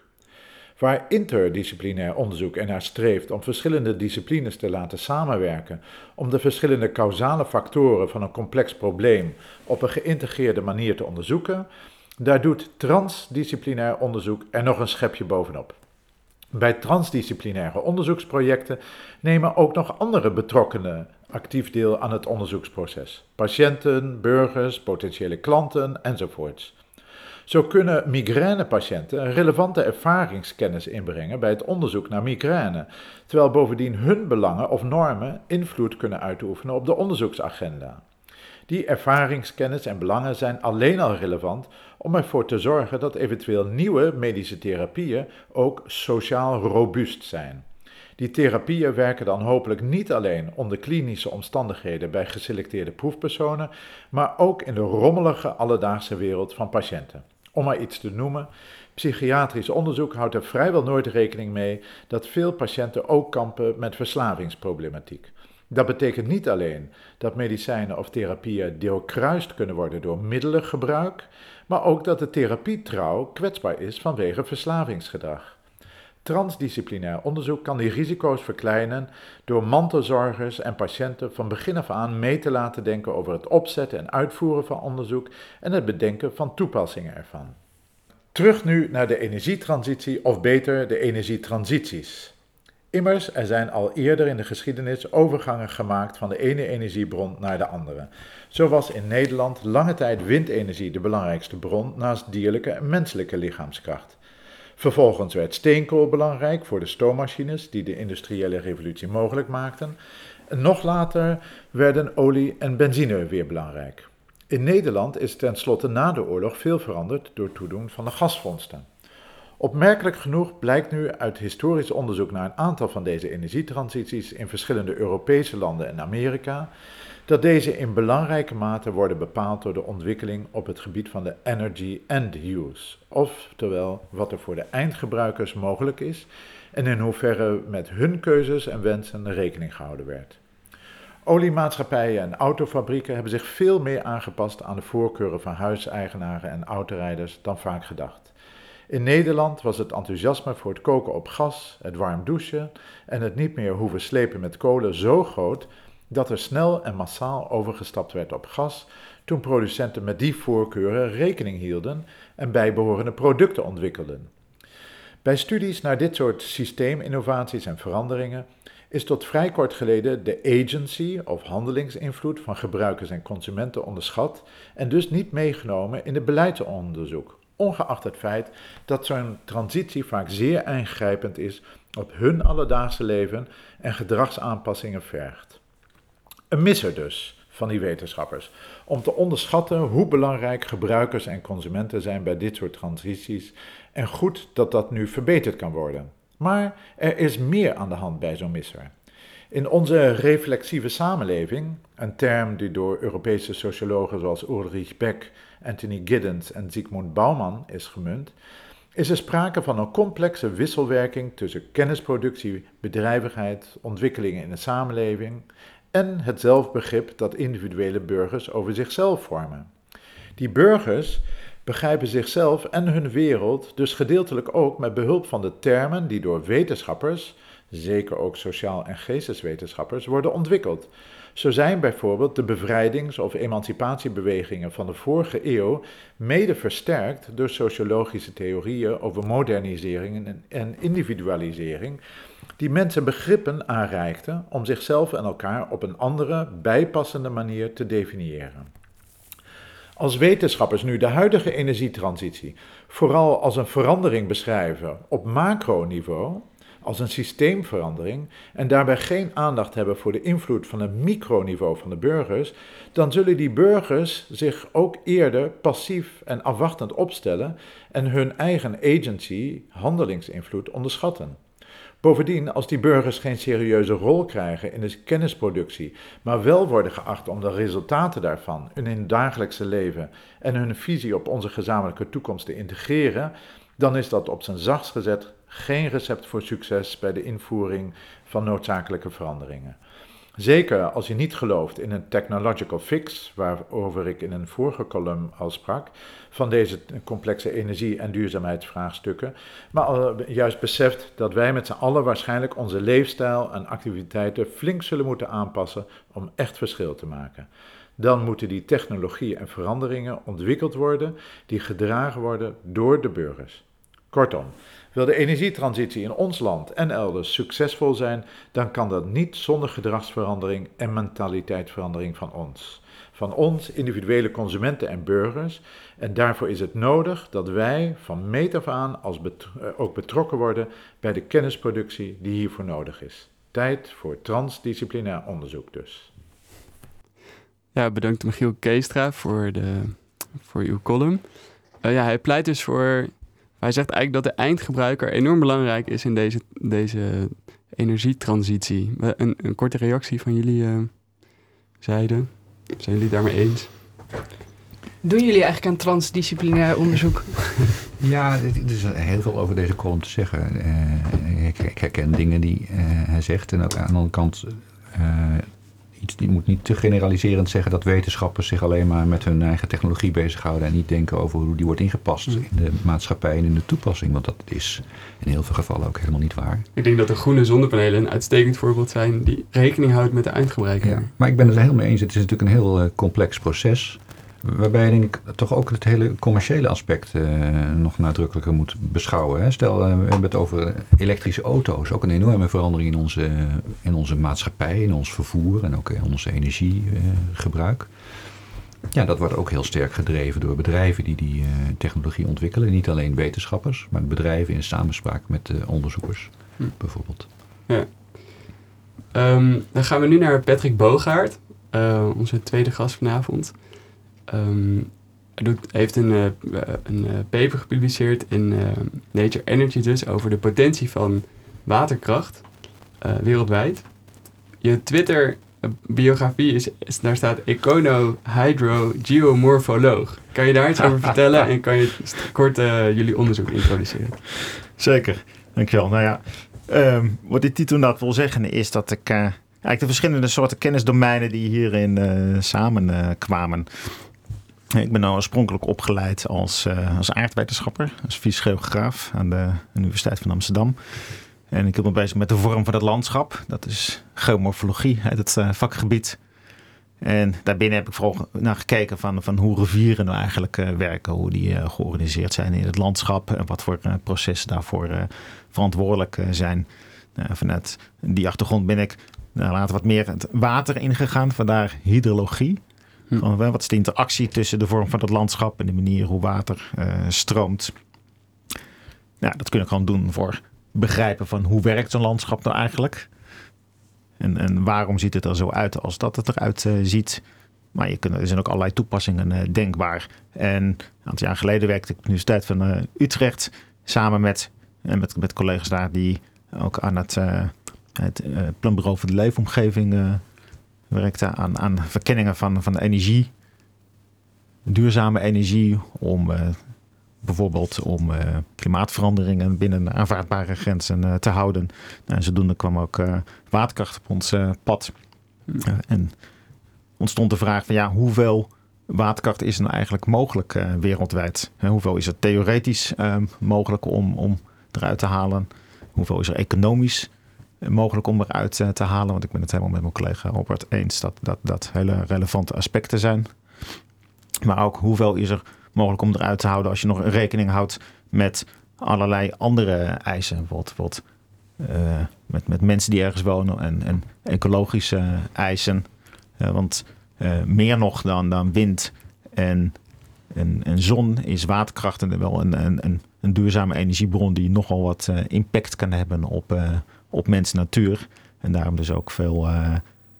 Speaker 5: Waar interdisciplinair onderzoek ernaar streeft om verschillende disciplines te laten samenwerken, om de verschillende causale factoren van een complex probleem op een geïntegreerde manier te onderzoeken, daar doet transdisciplinair onderzoek er nog een schepje bovenop. Bij transdisciplinaire onderzoeksprojecten nemen ook nog andere betrokkenen actief deel aan het onderzoeksproces: patiënten, burgers, potentiële klanten enzovoorts. Zo kunnen migrainepatiënten relevante ervaringskennis inbrengen bij het onderzoek naar migraine, terwijl bovendien hun belangen of normen invloed kunnen uitoefenen op de onderzoeksagenda. Die ervaringskennis en belangen zijn alleen al relevant om ervoor te zorgen dat eventueel nieuwe medische therapieën ook sociaal robuust zijn. Die therapieën werken dan hopelijk niet alleen onder klinische omstandigheden bij geselecteerde proefpersonen, maar ook in de rommelige alledaagse wereld van patiënten. Om maar iets te noemen, psychiatrisch onderzoek houdt er vrijwel nooit rekening mee dat veel patiënten ook kampen met verslavingsproblematiek. Dat betekent niet alleen dat medicijnen of therapieën doorkruist kunnen worden door middelengebruik, maar ook dat de therapietrouw kwetsbaar is vanwege verslavingsgedrag. Transdisciplinair onderzoek kan die risico's verkleinen door mantelzorgers en patiënten van begin af aan mee te laten denken over het opzetten en uitvoeren van onderzoek en het bedenken van toepassingen ervan. Terug nu naar de energietransitie, of beter de energietransities. Immers, er zijn al eerder in de geschiedenis overgangen gemaakt van de ene energiebron naar de andere. Zo was in Nederland lange tijd windenergie de belangrijkste bron naast dierlijke en menselijke lichaamskracht. Vervolgens werd steenkool belangrijk voor de stoommachines die de industriële revolutie mogelijk maakten. En nog later werden olie en benzine weer belangrijk. In Nederland is tenslotte na de oorlog veel veranderd door toedoen van de gasvondsten. Opmerkelijk genoeg blijkt nu uit historisch onderzoek naar een aantal van deze energietransities in verschillende Europese landen en Amerika dat deze in belangrijke mate worden bepaald door de ontwikkeling op het gebied van de energy end use, oftewel wat er voor de eindgebruikers mogelijk is en in hoeverre met hun keuzes en wensen rekening gehouden werd. Oliemaatschappijen en autofabrieken hebben zich veel meer aangepast aan de voorkeuren van huiseigenaren en autorijders dan vaak gedacht. In Nederland was het enthousiasme voor het koken op gas, het warm douchen en het niet meer hoeven slepen met kolen zo groot dat er snel en massaal overgestapt werd op gas toen producenten met die voorkeuren rekening hielden en bijbehorende producten ontwikkelden. Bij studies naar dit soort systeeminnovaties en veranderingen is tot vrij kort geleden de agency of handelingsinvloed van gebruikers en consumenten onderschat en dus niet meegenomen in het beleidsonderzoek, ongeacht het feit dat zo'n transitie vaak zeer ingrijpend is op hun alledaagse leven en gedragsaanpassingen vergt. Een misser dus, van die wetenschappers. Om te onderschatten hoe belangrijk gebruikers en consumenten zijn bij dit soort transities. En goed dat dat nu verbeterd kan worden. Maar er is meer aan de hand bij zo'n misser. In onze reflexieve samenleving, een term die door Europese sociologen zoals Ulrich Beck, Anthony Giddens en Zygmunt Bauman is gemunt, is er sprake van een complexe wisselwerking tussen kennisproductie, bedrijvigheid, ontwikkelingen in de samenleving en het zelfbegrip dat individuele burgers over zichzelf vormen. Die burgers begrijpen zichzelf en hun wereld dus gedeeltelijk ook met behulp van de termen die door wetenschappers, zeker ook sociaal- en geesteswetenschappers, worden ontwikkeld. Zo zijn bijvoorbeeld de bevrijdings- of emancipatiebewegingen van de vorige eeuw mede versterkt door sociologische theorieën over modernisering en individualisering, die mensen begrippen aanreikten om zichzelf en elkaar op een andere, bijpassende manier te definiëren. Als wetenschappers nu de huidige energietransitie vooral als een verandering beschrijven op macroniveau, als een systeemverandering en daarbij geen aandacht hebben voor de invloed van een microniveau van de burgers, dan zullen die burgers zich ook eerder passief en afwachtend opstellen en hun eigen agency, handelingsinvloed, onderschatten. Bovendien, als die burgers geen serieuze rol krijgen in de kennisproductie, maar wel worden geacht om de resultaten daarvan in hun dagelijkse leven en hun visie op onze gezamenlijke toekomst te integreren, dan is dat op zijn zachtst gezet geen recept voor succes bij de invoering van noodzakelijke veranderingen. Zeker als je niet gelooft in een technological fix, waarover ik in een vorige column al sprak, van deze complexe energie- en duurzaamheidsvraagstukken, maar juist beseft dat wij met z'n allen waarschijnlijk onze leefstijl en activiteiten flink zullen moeten aanpassen om echt verschil te maken. Dan moeten die technologie en veranderingen ontwikkeld worden die gedragen worden door de burgers. Kortom, wil de energietransitie in ons land en elders succesvol zijn, dan kan dat niet zonder gedragsverandering en mentaliteitsverandering van ons. Van ons, individuele consumenten en burgers. En daarvoor is het nodig dat wij van meet af aan als eh, ook betrokken worden bij de kennisproductie die hiervoor nodig is. Tijd voor transdisciplinair onderzoek dus.
Speaker 1: Ja, bedankt Michiel Keestra voor, de, voor uw column. Uh, ja, hij pleit dus voor hij zegt eigenlijk dat de eindgebruiker enorm belangrijk is in deze, deze energietransitie. Een, een korte reactie van jullie uh, zijde. Zijn jullie daarmee eens?
Speaker 4: Doen jullie eigenlijk aan transdisciplinair onderzoek?
Speaker 2: Ja, er is heel veel over deze column te zeggen. Uh, ik, ik, herken dingen die uh, hij zegt. En ook aan de andere kant je moet niet te generaliserend zeggen dat wetenschappers zich alleen maar met hun eigen technologie bezighouden en niet denken over hoe die wordt ingepast mm. in de maatschappij en in de toepassing. Want dat is in heel veel gevallen ook helemaal niet waar.
Speaker 1: Ik denk dat de groene zonnepanelen een uitstekend voorbeeld zijn die rekening houdt met de eindgebruiker. Ja,
Speaker 2: maar ik ben het er helemaal mee eens. Het is natuurlijk een heel uh, complex proces. Waarbij denk ik toch ook het hele commerciële aspect uh, nog nadrukkelijker moet beschouwen. Hè. Stel, uh, we hebben het over elektrische auto's. Ook een enorme verandering in onze, in onze maatschappij, in ons vervoer en ook in onze energiegebruik. ja, dat wordt ook heel sterk gedreven door bedrijven die die uh, technologie ontwikkelen. Niet alleen wetenschappers, maar bedrijven in samenspraak met onderzoekers, hm. bijvoorbeeld.
Speaker 1: Ja. Um, dan gaan we nu naar Patrick Bogaert, onze tweede gast vanavond. Um, hij doet, heeft een, uh, een uh, paper gepubliceerd in uh, Nature Energy dus over de potentie van waterkracht wereldwijd. Je Twitter biografie is, is, daar staat Econo Hydro Geomorpholoog. Kan je daar iets over vertellen en kan je kort jullie onderzoek introduceren?
Speaker 3: Zeker, dankjewel. Nou ja, um, wat die titel nou wil zeggen is dat ik eigenlijk de verschillende soorten kennisdomeinen die hierin samenkwamen ik ben nou oorspronkelijk opgeleid als, uh, als aardwetenschapper, als fysisch aan de Universiteit van Amsterdam. En ik heb me bezig met de vorm van het landschap. Dat is geomorfologie uit het uh, vakgebied. En daarbinnen heb ik vooral naar gekeken van, van hoe rivieren nou eigenlijk uh, werken. Hoe die georganiseerd zijn in het landschap. En wat voor processen daarvoor verantwoordelijk zijn. Nou, vanuit die achtergrond ben ik nou, later wat meer het water ingegaan. Vandaar hydrologie. Hm. wat is de interactie tussen de vorm van het landschap en de manier hoe water uh, stroomt? Ja, dat kun je gewoon doen voor begrijpen van hoe werkt zo'n landschap nou eigenlijk? En, en waarom ziet het er zo uit als dat het eruit uh, ziet? Maar je kunt, er zijn ook allerlei toepassingen denkbaar. En een aantal jaar geleden werkte ik op de Universiteit van Utrecht samen met, met, met collega's daar die ook aan het, het Planbureau voor de Leefomgeving Aan, aan verkenningen van, van energie, duurzame energie, om bijvoorbeeld om uh, klimaatveranderingen binnen aanvaardbare grenzen uh, te houden. Nou, en zodoende kwam ook waterkracht op ons pad. en ontstond de vraag van ja, hoeveel waterkracht is er nou eigenlijk mogelijk wereldwijd? hoeveel is het theoretisch mogelijk om, om eruit te halen? Hoeveel is er economisch mogelijk om eruit te halen? Want ik ben het helemaal met mijn collega Robert eens dat dat, dat hele relevante aspecten zijn. Maar ook hoeveel is er mogelijk om eruit te houden als je nog rekening houdt met allerlei andere eisen. Bijvoorbeeld, uh, met, met mensen die ergens wonen en, en ecologische eisen. Uh, want meer nog dan, dan wind en, en, en zon is waterkracht en wel een, een, een, duurzame energiebron die nogal wat impact kan hebben op, op mens en natuur. En daarom dus ook veel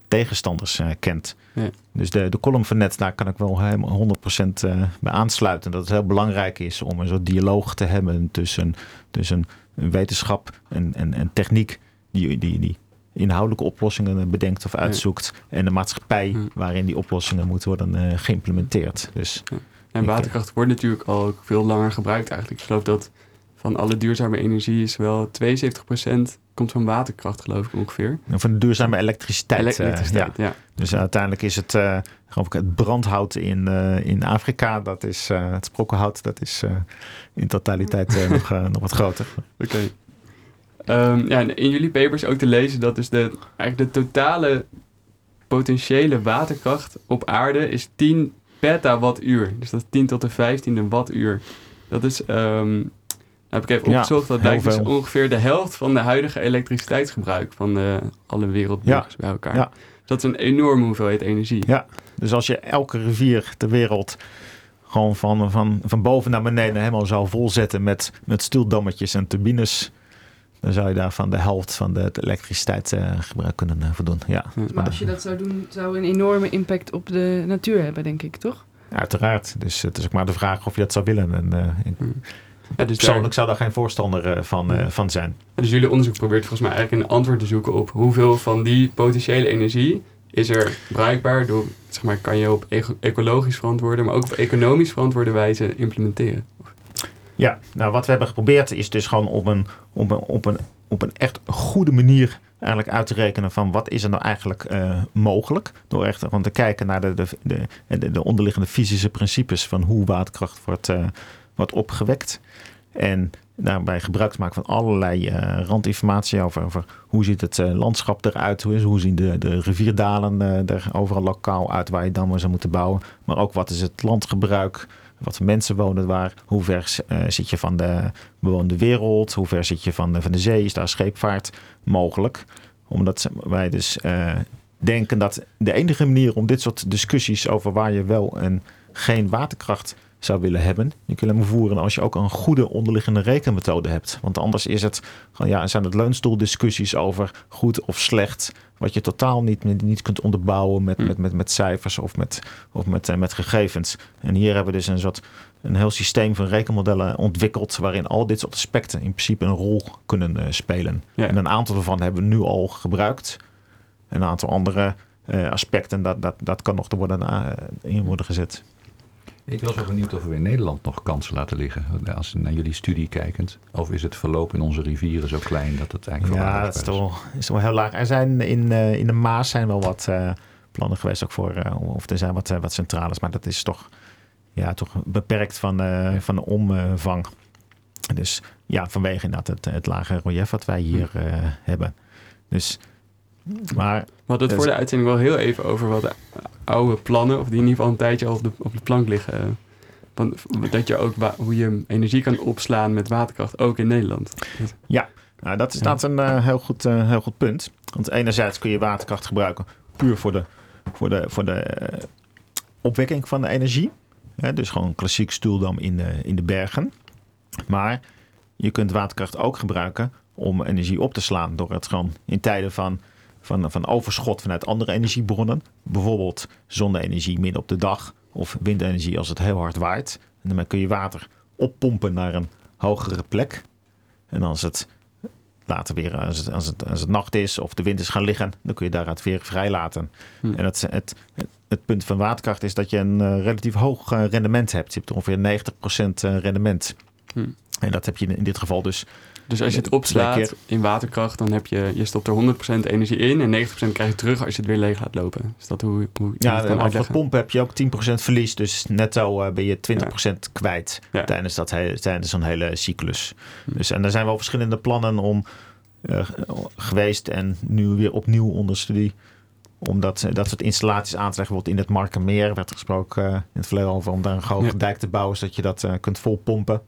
Speaker 3: tegenstanders uh, kent. Ja. Dus de, de column van net, daar kan ik wel helemaal 100% uh, bij aansluiten. Dat het heel belangrijk is om een soort dialoog te hebben tussen, tussen wetenschap en, en, en techniek die, die, die inhoudelijke oplossingen bedenkt of uitzoekt. En de maatschappij waarin die oplossingen moeten worden uh, geïmplementeerd. Dus,
Speaker 1: En waterkracht wordt natuurlijk al veel langer gebruikt eigenlijk. Ik geloof dat van alle duurzame energie is wel 72% komt van waterkracht, geloof ik ongeveer.
Speaker 3: En van de duurzame elektriciteit. Eh, elektriciteit ja. Dus uiteindelijk is het, uh, geloof ik, het brandhout in, in Afrika, dat is het sprokkenhout, dat is in totaliteit nog, nog wat groter.
Speaker 1: Oké. Um, ja, in jullie papers ook te lezen dat dus de, eigenlijk de totale potentiële waterkracht op aarde is 10 petawattuur. Dus dat is 10 tot de 15e wattuur. Dat is um, heb ik even opgezocht. Dat lijkt dus ongeveer de helft van de huidige elektriciteitsgebruik van de, eh, alle wereldburgers bij elkaar. Ja. Dat is een enorme hoeveelheid energie.
Speaker 3: Ja, dus als je elke rivier ter wereld gewoon van, van, van boven naar beneden helemaal zou volzetten met, met stuwdammetjes en turbines. Dan zou je daarvan de helft van de, elektriciteitsgebruik uh, kunnen uh, voldoen. Ja.
Speaker 4: Maar als je dat zou doen, zou een enorme impact op de natuur hebben, denk ik, toch?
Speaker 3: Uiteraard. Dus het is ook maar de vraag of je dat zou willen. En, uh, ja, dus Persoonlijk zou daar geen voorstander eh, van, uh, van zijn.
Speaker 1: Dus jullie onderzoek probeert volgens mij eigenlijk een antwoord te zoeken op hoeveel van die potentiële energie is er bruikbaar door, zeg maar, kan je op ecologisch verantwoorde, maar ook op economisch verantwoorde wijze implementeren?
Speaker 3: Ja, nou wat we hebben geprobeerd is dus gewoon op een, op een, op een, op een echt goede manier eigenlijk uit te rekenen van wat is er nou eigenlijk uh, mogelijk. Door echt gewoon te kijken naar de, de, de, de, onderliggende fysische principes van hoe waterkracht wordt, uh, wordt opgewekt. En daarbij gebruik maken van allerlei uh, randinformatie over, over hoe ziet het uh, landschap eruit, hoe, is, hoe zien de, de rivierdalen uh, er overal lokaal uit waar je dan maar zou moeten bouwen. Maar ook wat is het landgebruik, wat voor mensen wonen waar, hoe ver zit je van de bewoonde wereld, hoe ver zit je van de, van de zee, is daar scheepvaart mogelijk. Omdat wij dus denken dat de enige manier om dit soort discussies over waar je wel en geen waterkracht zou willen hebben. Je kunt hem voeren als je ook een goede onderliggende rekenmethode hebt. Want anders is het, ja, zijn het leunstoeldiscussies over goed of slecht. Wat je totaal niet, niet kunt onderbouwen met, hmm. met, met, met cijfers of, met, of met, eh, met gegevens. En hier hebben we dus een soort een heel systeem van rekenmodellen ontwikkeld. waarin al dit soort aspecten in principe een rol kunnen uh, spelen. En een aantal daarvan hebben we nu al gebruikt. Een aantal andere uh, aspecten, dat, dat, dat kan nog te worden, uh, in worden gezet.
Speaker 2: Ik was wel benieuwd of we in Nederland nog kansen laten liggen. Als naar jullie studie kijkend. Of is het verloop in onze rivieren zo klein dat het eigenlijk
Speaker 3: Ja, dat is toch, is toch wel heel laag. Er zijn in, uh, in de Maas zijn wel wat uh, plannen geweest ook voor... Uh, of er zijn wat, wat centrales. Maar dat is toch, ja, toch beperkt van, van de omvang. Dus ja, vanwege inderdaad het, het lage relief wat wij hier hebben. Dus maar,
Speaker 1: we hadden het voor de uitzending wel heel even over wat oude plannen, of die in ieder geval een tijdje al op de, op de plank liggen. Want dat je ook hoe je energie kan opslaan met waterkracht, ook in Nederland.
Speaker 3: Ja, nou, dat is een uh, heel, goed, uh, heel goed punt. Want enerzijds kun je waterkracht gebruiken puur voor de, voor de, voor de uh, opwekking van de energie. dus gewoon klassiek stoeldam in de, in de bergen. Maar je kunt waterkracht ook gebruiken om energie op te slaan door het gewoon in tijden van van, van overschot vanuit andere energiebronnen. Bijvoorbeeld zonne-energie midden op de dag of windenergie als het heel hard waait. En dan kun je water oppompen naar een hogere plek. En als het later weer, als het, als, het, als het nacht is of de wind is gaan liggen, dan kun je daaruit weer vrijlaten. Hm. En het, het, het, punt van waterkracht is dat je een uh, relatief hoog uh, rendement hebt. Je hebt ongeveer 90% uh, rendement. Hm. En dat heb je in dit geval dus
Speaker 1: dus als je het opslaat in waterkracht, dan heb je, je stopt er 100% energie in en 90% krijg je terug als je het weer leeg laat lopen. Is dat hoe, hoe je
Speaker 3: ja, en de pomp heb je ook 10% verlies, dus netto uh, ben je 20% kwijt tijdens, dat tijdens zo'n hele cyclus. Hm. Dus, en er zijn wel verschillende plannen om uh, geweest en nu weer opnieuw onder studie om dat, dat soort installaties aan te leggen. Bijvoorbeeld in het Markermeer werd gesproken uh, in het verleden over om daar een grote dijk te bouwen, zodat je dat uh, kunt volpompen.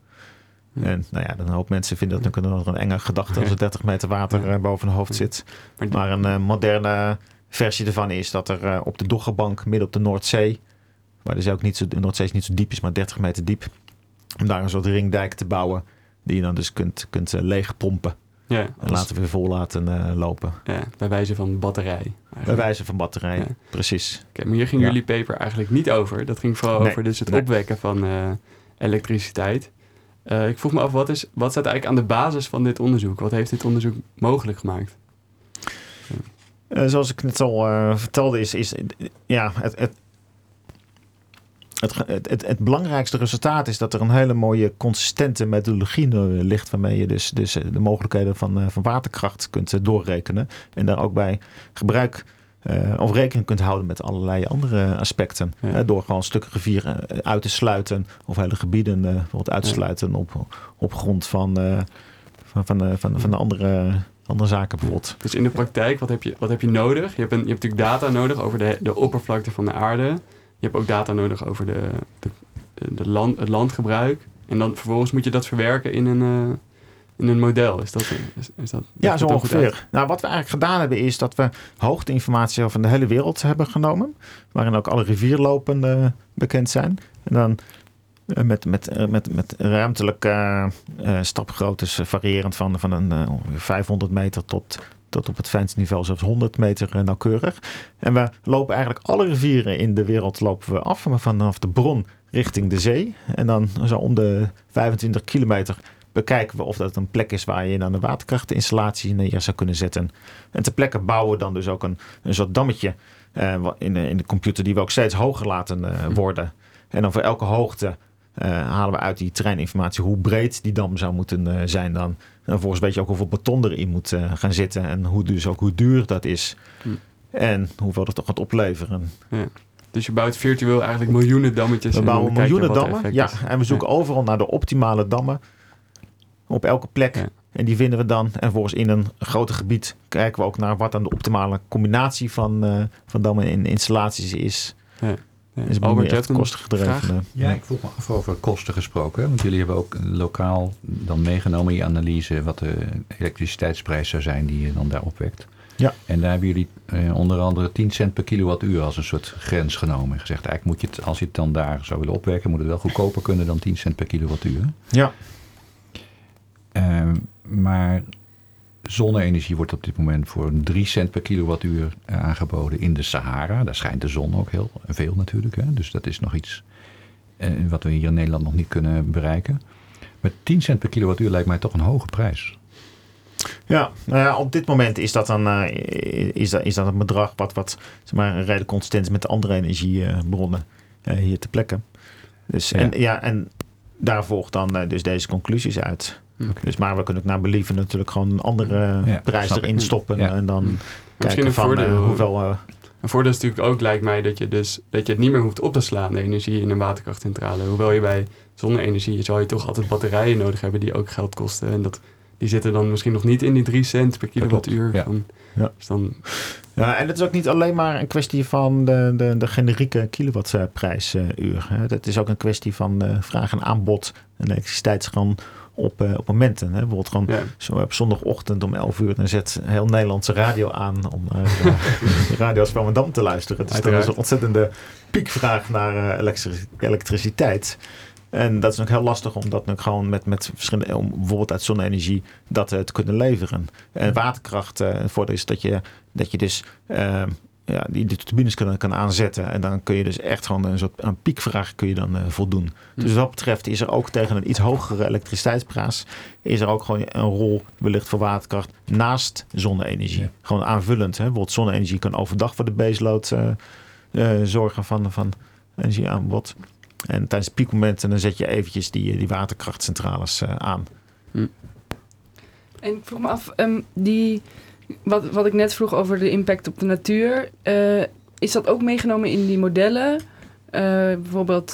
Speaker 3: En nou ja, een hoop mensen vinden dat dan een enge gedachte als er 30 meter water uh, boven hun hoofd zit. Maar een uh, moderne versie ervan is dat er uh, op de Doggerbank midden op de Noordzee, waar de, zee ook niet zo, de Noordzee is niet zo diep is, maar 30 meter diep, om daar een soort ringdijk te bouwen die je dan dus kunt, kunt leegpompen. Ja, en laten we weer vol laten lopen.
Speaker 1: Ja, bij wijze van batterij. Eigenlijk.
Speaker 3: Bij wijze van batterij, precies.
Speaker 1: Oké, maar hier ging jullie paper eigenlijk niet over. Dat ging vooral nee, over dus het nee. opwekken van elektriciteit. Uh, ik vroeg me af, wat, is, wat staat eigenlijk aan de basis van dit onderzoek? Wat heeft dit onderzoek mogelijk gemaakt?
Speaker 3: Uh, zoals ik net al uh, vertelde, is, is ja, het, het, het, het, het, belangrijkste resultaat is dat er een hele mooie consistente methodologie ligt. Waarmee je dus, dus de mogelijkheden van, van waterkracht kunt doorrekenen. En daar ook bij gebruik uh, of rekening kunt houden met allerlei andere aspecten. Ja. door gewoon stukken rivieren eh, uit te sluiten of hele gebieden uh, bijvoorbeeld uit te sluiten op, op grond van, uh, van, van, van, van, de andere, andere zaken bijvoorbeeld.
Speaker 1: Dus in de praktijk, wat heb je, wat heb je nodig? Je hebt, een, je hebt natuurlijk data nodig over de, de oppervlakte van de aarde. Je hebt ook data nodig over de, de, de land, het landgebruik. En dan vervolgens moet je dat verwerken in een in een model. Is dat, is, is dat,
Speaker 3: ja, zo ongeveer. Nou, wat we eigenlijk gedaan hebben is dat we hoogteinformatie van de hele wereld hebben genomen. Waarin ook alle rivierlopen uh, bekend zijn. En dan uh, met, met, uh, met, met ruimtelijke stapgroottes variërend van, van een 500 meter tot, tot op het fijnste niveau zelfs 100 meter nauwkeurig. En we lopen eigenlijk alle rivieren in de wereld lopen we af. Vanaf de bron richting de zee. En dan zo om de 25 kilometer bekijken we of dat een plek is waar je dan een waterkrachtinstallatie neer zou kunnen zetten. En ter plekke bouwen we dan dus ook een, een soort dammetje uh, in, de, in de computer die we ook steeds hoger laten uh, worden. En dan voor elke hoogte uh, halen we uit die terreininformatie hoe breed die dam zou moeten zijn dan. En vervolgens weet je ook hoeveel beton erin moet gaan zitten en hoe, dus ook hoe duur dat is. Hm. En hoeveel dat toch gaat opleveren. Ja.
Speaker 1: Dus je bouwt virtueel eigenlijk miljoenen dammetjes.
Speaker 3: We bouwen miljoenen dammen, ja. En we zoeken overal naar de optimale dammen op elke plek. En die vinden we dan. En vervolgens in een groter gebied kijken we ook naar wat dan de optimale combinatie van, uh, van dammen en installaties is. Ja. Ja. Is Albert, echt kostengedreven.
Speaker 2: Ja, ik vroeg me af over kosten gesproken. Want jullie hebben ook lokaal dan meegenomen in je analyse wat de elektriciteitsprijs zou zijn die je dan daar opwekt. Ja. En daar hebben jullie eh, onder andere 10 cent per kilowattuur als een soort grens genomen. En gezegd, eigenlijk moet je het, als je het dan daar zou willen opwekken, moet het wel goedkoper kunnen dan 10 cent per kilowattuur.
Speaker 3: Ja.
Speaker 2: Ehm, maar zonne-energie wordt op dit moment voor 3 cent per kilowattuur uh, aangeboden in de Sahara. Daar schijnt de zon ook heel veel natuurlijk. Hè? Dus dat is nog iets uh, wat we hier in Nederland nog niet kunnen bereiken. Maar 10 cent per kilowattuur lijkt mij toch een hoge prijs.
Speaker 3: Ja, nou ja, op dit moment is dat, dan, uh, is dat, is dat een bedrag wat, wat zeg maar, redelijk consistent is met de andere energiebronnen hier te plekken. Dus, ja. En, ja, en daar volgt dan dus deze conclusies uit. Dus, maar we kunnen ook naar believen natuurlijk gewoon een andere ja, prijs erin stoppen. En dan Misschien kijken van voordeel, uh, hoeveel... Uh,
Speaker 1: een voordeel is natuurlijk ook, lijkt mij, dat je, dus, dat je het niet meer hoeft op te slaan, de energie in een waterkrachtcentrale. Hoewel je bij zonne-energie zal je toch altijd batterijen nodig hebben die ook geld kosten. En dat, die zitten dan misschien nog niet in die 3 cent per kilowattuur. Ja. Van, ja. Dus dan...
Speaker 3: ja, en het is ook niet alleen maar een kwestie van de, de, de generieke kilowattprijsuur. Het is ook een kwestie van vraag en aanbod. En elektriciteitsgang op, uh, op momenten. Hè. Bijvoorbeeld gewoon zo op zondagochtend om 11 uur, dan zet heel Nederlandse radio aan om naar uh, radio's van Dam te luisteren. Dus er is een ontzettende piekvraag naar uh, elektriciteit. En dat is ook heel lastig om dat nu gewoon met, met verschillende, om bijvoorbeeld uit zonne-energie dat te kunnen leveren. En waterkracht, uh, voordeel is dat je, dat je dus uh, ja, die de turbines kan, kan aanzetten. En dan kun je dus echt gewoon een soort aan piekvraag kun je dan uh, voldoen. Hm. Dus wat dat betreft is er ook tegen een iets hogere elektriciteitsprijs... is er ook gewoon een rol wellicht voor waterkracht naast zonne-energie. Ja. Gewoon aanvullend. Hè? Bijvoorbeeld zonne-energie kan overdag voor de baseload uh, uh, zorgen van, van energieaanbod. En tijdens piekmomenten dan zet je eventjes die, die waterkrachtcentrales aan.
Speaker 4: Hm. En ik vroeg me af, um, die wat, wat ik net vroeg over de impact op de natuur. Uh, is dat ook meegenomen in die modellen? Uh, bijvoorbeeld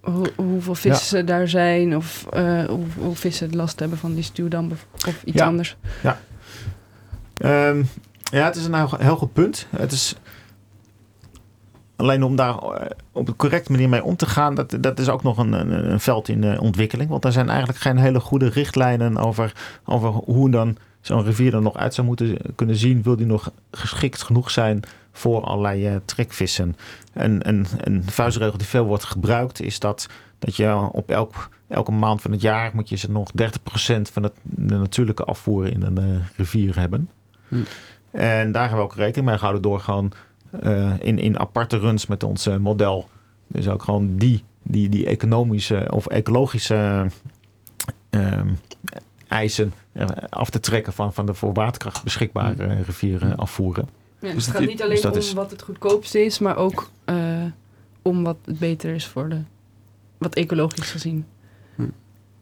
Speaker 4: hoe, hoeveel vissen ja. daar zijn of hoe, hoe, vissen last hebben van die stuwdam of iets
Speaker 3: ja.
Speaker 4: anders?
Speaker 3: Ja. Um, ja, het is een heel, goed punt. Het is alleen om daar op een correcte manier mee om te gaan, dat, dat is ook nog een, een, een veld in ontwikkeling. Want er zijn eigenlijk geen hele goede richtlijnen over, over hoe dan zo'n rivier er nog uit zou moeten kunnen zien, wil die nog geschikt genoeg zijn voor allerlei uh, trekvissen. En een, een vuistregel die veel wordt gebruikt is dat, dat je op elk, elke maand van het jaar moet je ze nog 30% van het, de natuurlijke afvoer in een uh, rivier hebben. Hm. En daar hebben we ook rekening mee gehouden door gewoon uh, in, in aparte runs met ons model. Dus ook gewoon die, die, die economische of ecologische eisen af te trekken van, van de voor waterkracht beschikbare
Speaker 4: Hmm.
Speaker 3: rivieren afvoeren.
Speaker 4: Ja, dus het gaat niet alleen dus om is... wat het goedkoopste is, maar ook uh, om wat het beter is voor de, wat ecologisch gezien.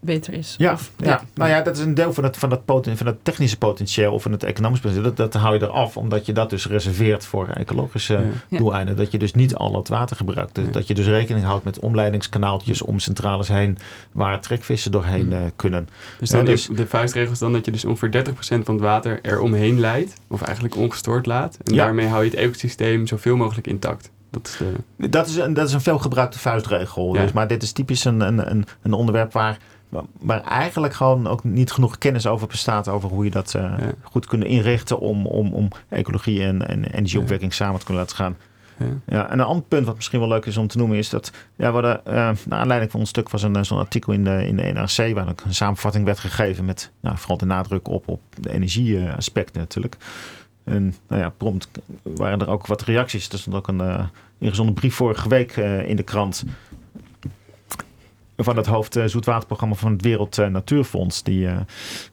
Speaker 4: Beter is.
Speaker 3: Ja,
Speaker 4: of,
Speaker 3: ja. ja, nou ja, dat is een deel van het, van poten, van het technische potentieel of van het economische potentieel. Dat, dat hou je eraf, omdat je dat dus reserveert voor ecologische ja. doeleinden. Dat je dus niet al het water gebruikt. Dat, dat je dus rekening houdt met omleidingskanaaltjes om centrales heen, waar trekvissen doorheen uh, kunnen.
Speaker 1: Dus, dan dus de vuistregel is dan dat je dus ongeveer 30% van het water er omheen leidt, of eigenlijk ongestoord laat. En daarmee hou je het ecosysteem zoveel mogelijk intact. Dat is, de...
Speaker 3: dat, is een, dat is een veelgebruikte vuistregel. Dus, maar dit is typisch een, een, een onderwerp waar waar eigenlijk gewoon ook niet genoeg kennis over bestaat over hoe je dat uh, ja. goed kunt inrichten om, om, om ecologie en, en energieopwekking ja. samen te kunnen laten gaan. Ja. ja. en een ander punt wat misschien wel leuk is om te noemen is dat ja, we hadden, uh, naar aanleiding van ons stuk was een zo'n artikel in de, in de NRC waar ook een samenvatting werd gegeven met nou, vooral de nadruk op, op de energieaspecten natuurlijk. En nou ja, prompt waren er ook wat reacties. Er stond ook een uh, ingezonden brief vorige week in de krant van het hoofd uh, zoetwaterprogramma van het Wereld uh, Natuurfonds. Die uh,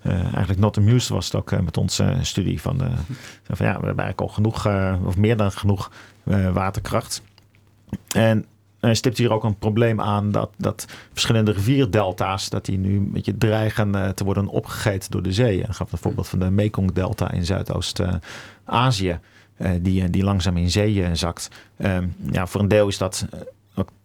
Speaker 3: eigenlijk not amused was ook met onze studie. Van, van ja, we hebben eigenlijk al genoeg, of meer dan genoeg waterkracht. En hij stipt hier ook een probleem aan dat, dat verschillende rivierdelta's, dat die nu een beetje dreigen te worden opgegeten door de zee. Hij gaf het voorbeeld van de Mekong-delta in Zuidoost-Azië. die, die langzaam in zee zakt. Um, ja, voor een deel is dat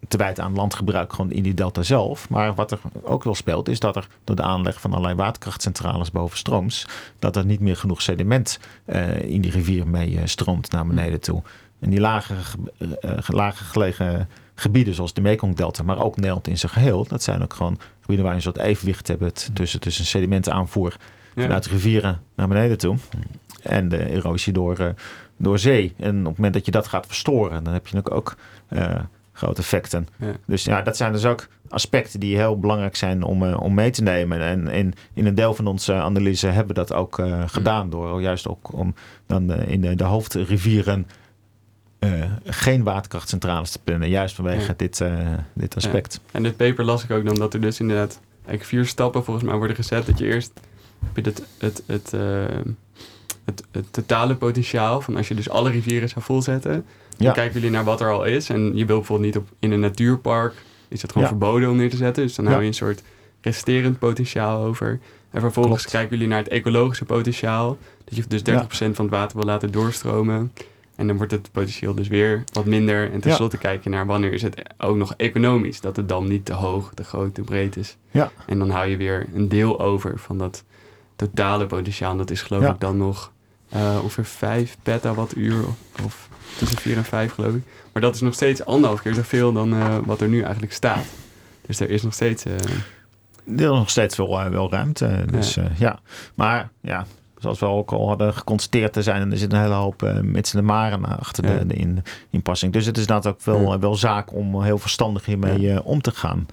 Speaker 3: te wijten aan landgebruik gewoon in die delta zelf. Maar wat er ook wel speelt is dat er door de aanleg van allerlei waterkrachtcentrales bovenstrooms... dat er niet meer genoeg sediment uh, in die rivier mee uh, stroomt naar beneden toe. En die lager, uh, lager gelegen gebieden zoals de Mekong-delta, maar ook Nederland in zijn geheel... dat zijn ook gewoon gebieden waar je een soort evenwicht hebt tussen, tussen sedimentaanvoer ja. vanuit rivieren naar beneden toe... en de erosie door, door zee. En op het moment dat je dat gaat verstoren, dan heb je ook... ook grote effecten. Ja. Dus ja, dat zijn dus ook aspecten die heel belangrijk zijn om, uh, om mee te nemen. En, en in een deel van onze analyse hebben we dat ook uh, gedaan. Door juist ook om dan uh, in de, de hoofdrivieren geen waterkrachtcentrales te plannen. Juist vanwege ja. dit, dit aspect.
Speaker 1: Ja. En dit paper las ik ook dan dat er dus inderdaad eigenlijk vier stappen volgens mij worden gezet. Dat je eerst heb je het, het, het, het, het totale potentiaal van als je dus alle rivieren zou volzetten. Dan ja. kijken jullie naar wat er al is. En je wil bijvoorbeeld niet op, in een natuurpark, is dat gewoon ja. verboden om neer te zetten. Dus dan hou je een soort resterend potentiaal over. En vervolgens Klopt. kijken jullie naar het ecologische potentiaal. Dat je dus 30% ja. van het water wil laten doorstromen. En dan wordt het potentieel dus weer wat minder. En tenslotte kijk je naar wanneer is het ook nog economisch. Dat de dam niet te hoog, te groot, te breed is. En dan hou je weer een deel over van dat totale potentiaal. En dat is geloof ik dan nog uh, ongeveer 5 petawattuur of tussen 4 en 5 geloof ik. Maar dat is nog steeds anderhalf keer zoveel dan uh, wat er nu eigenlijk staat. Dus er is nog steeds... Uh...
Speaker 3: Er is nog steeds wel, uh, wel ruimte. Dus ja. ja. Maar ja, zoals we ook al hadden geconstateerd te zijn. En er zit een hele hoop uh, mits en maren achter de, de in, inpassing. Dus het is inderdaad ook wel, wel zaak om heel verstandig hiermee om te gaan.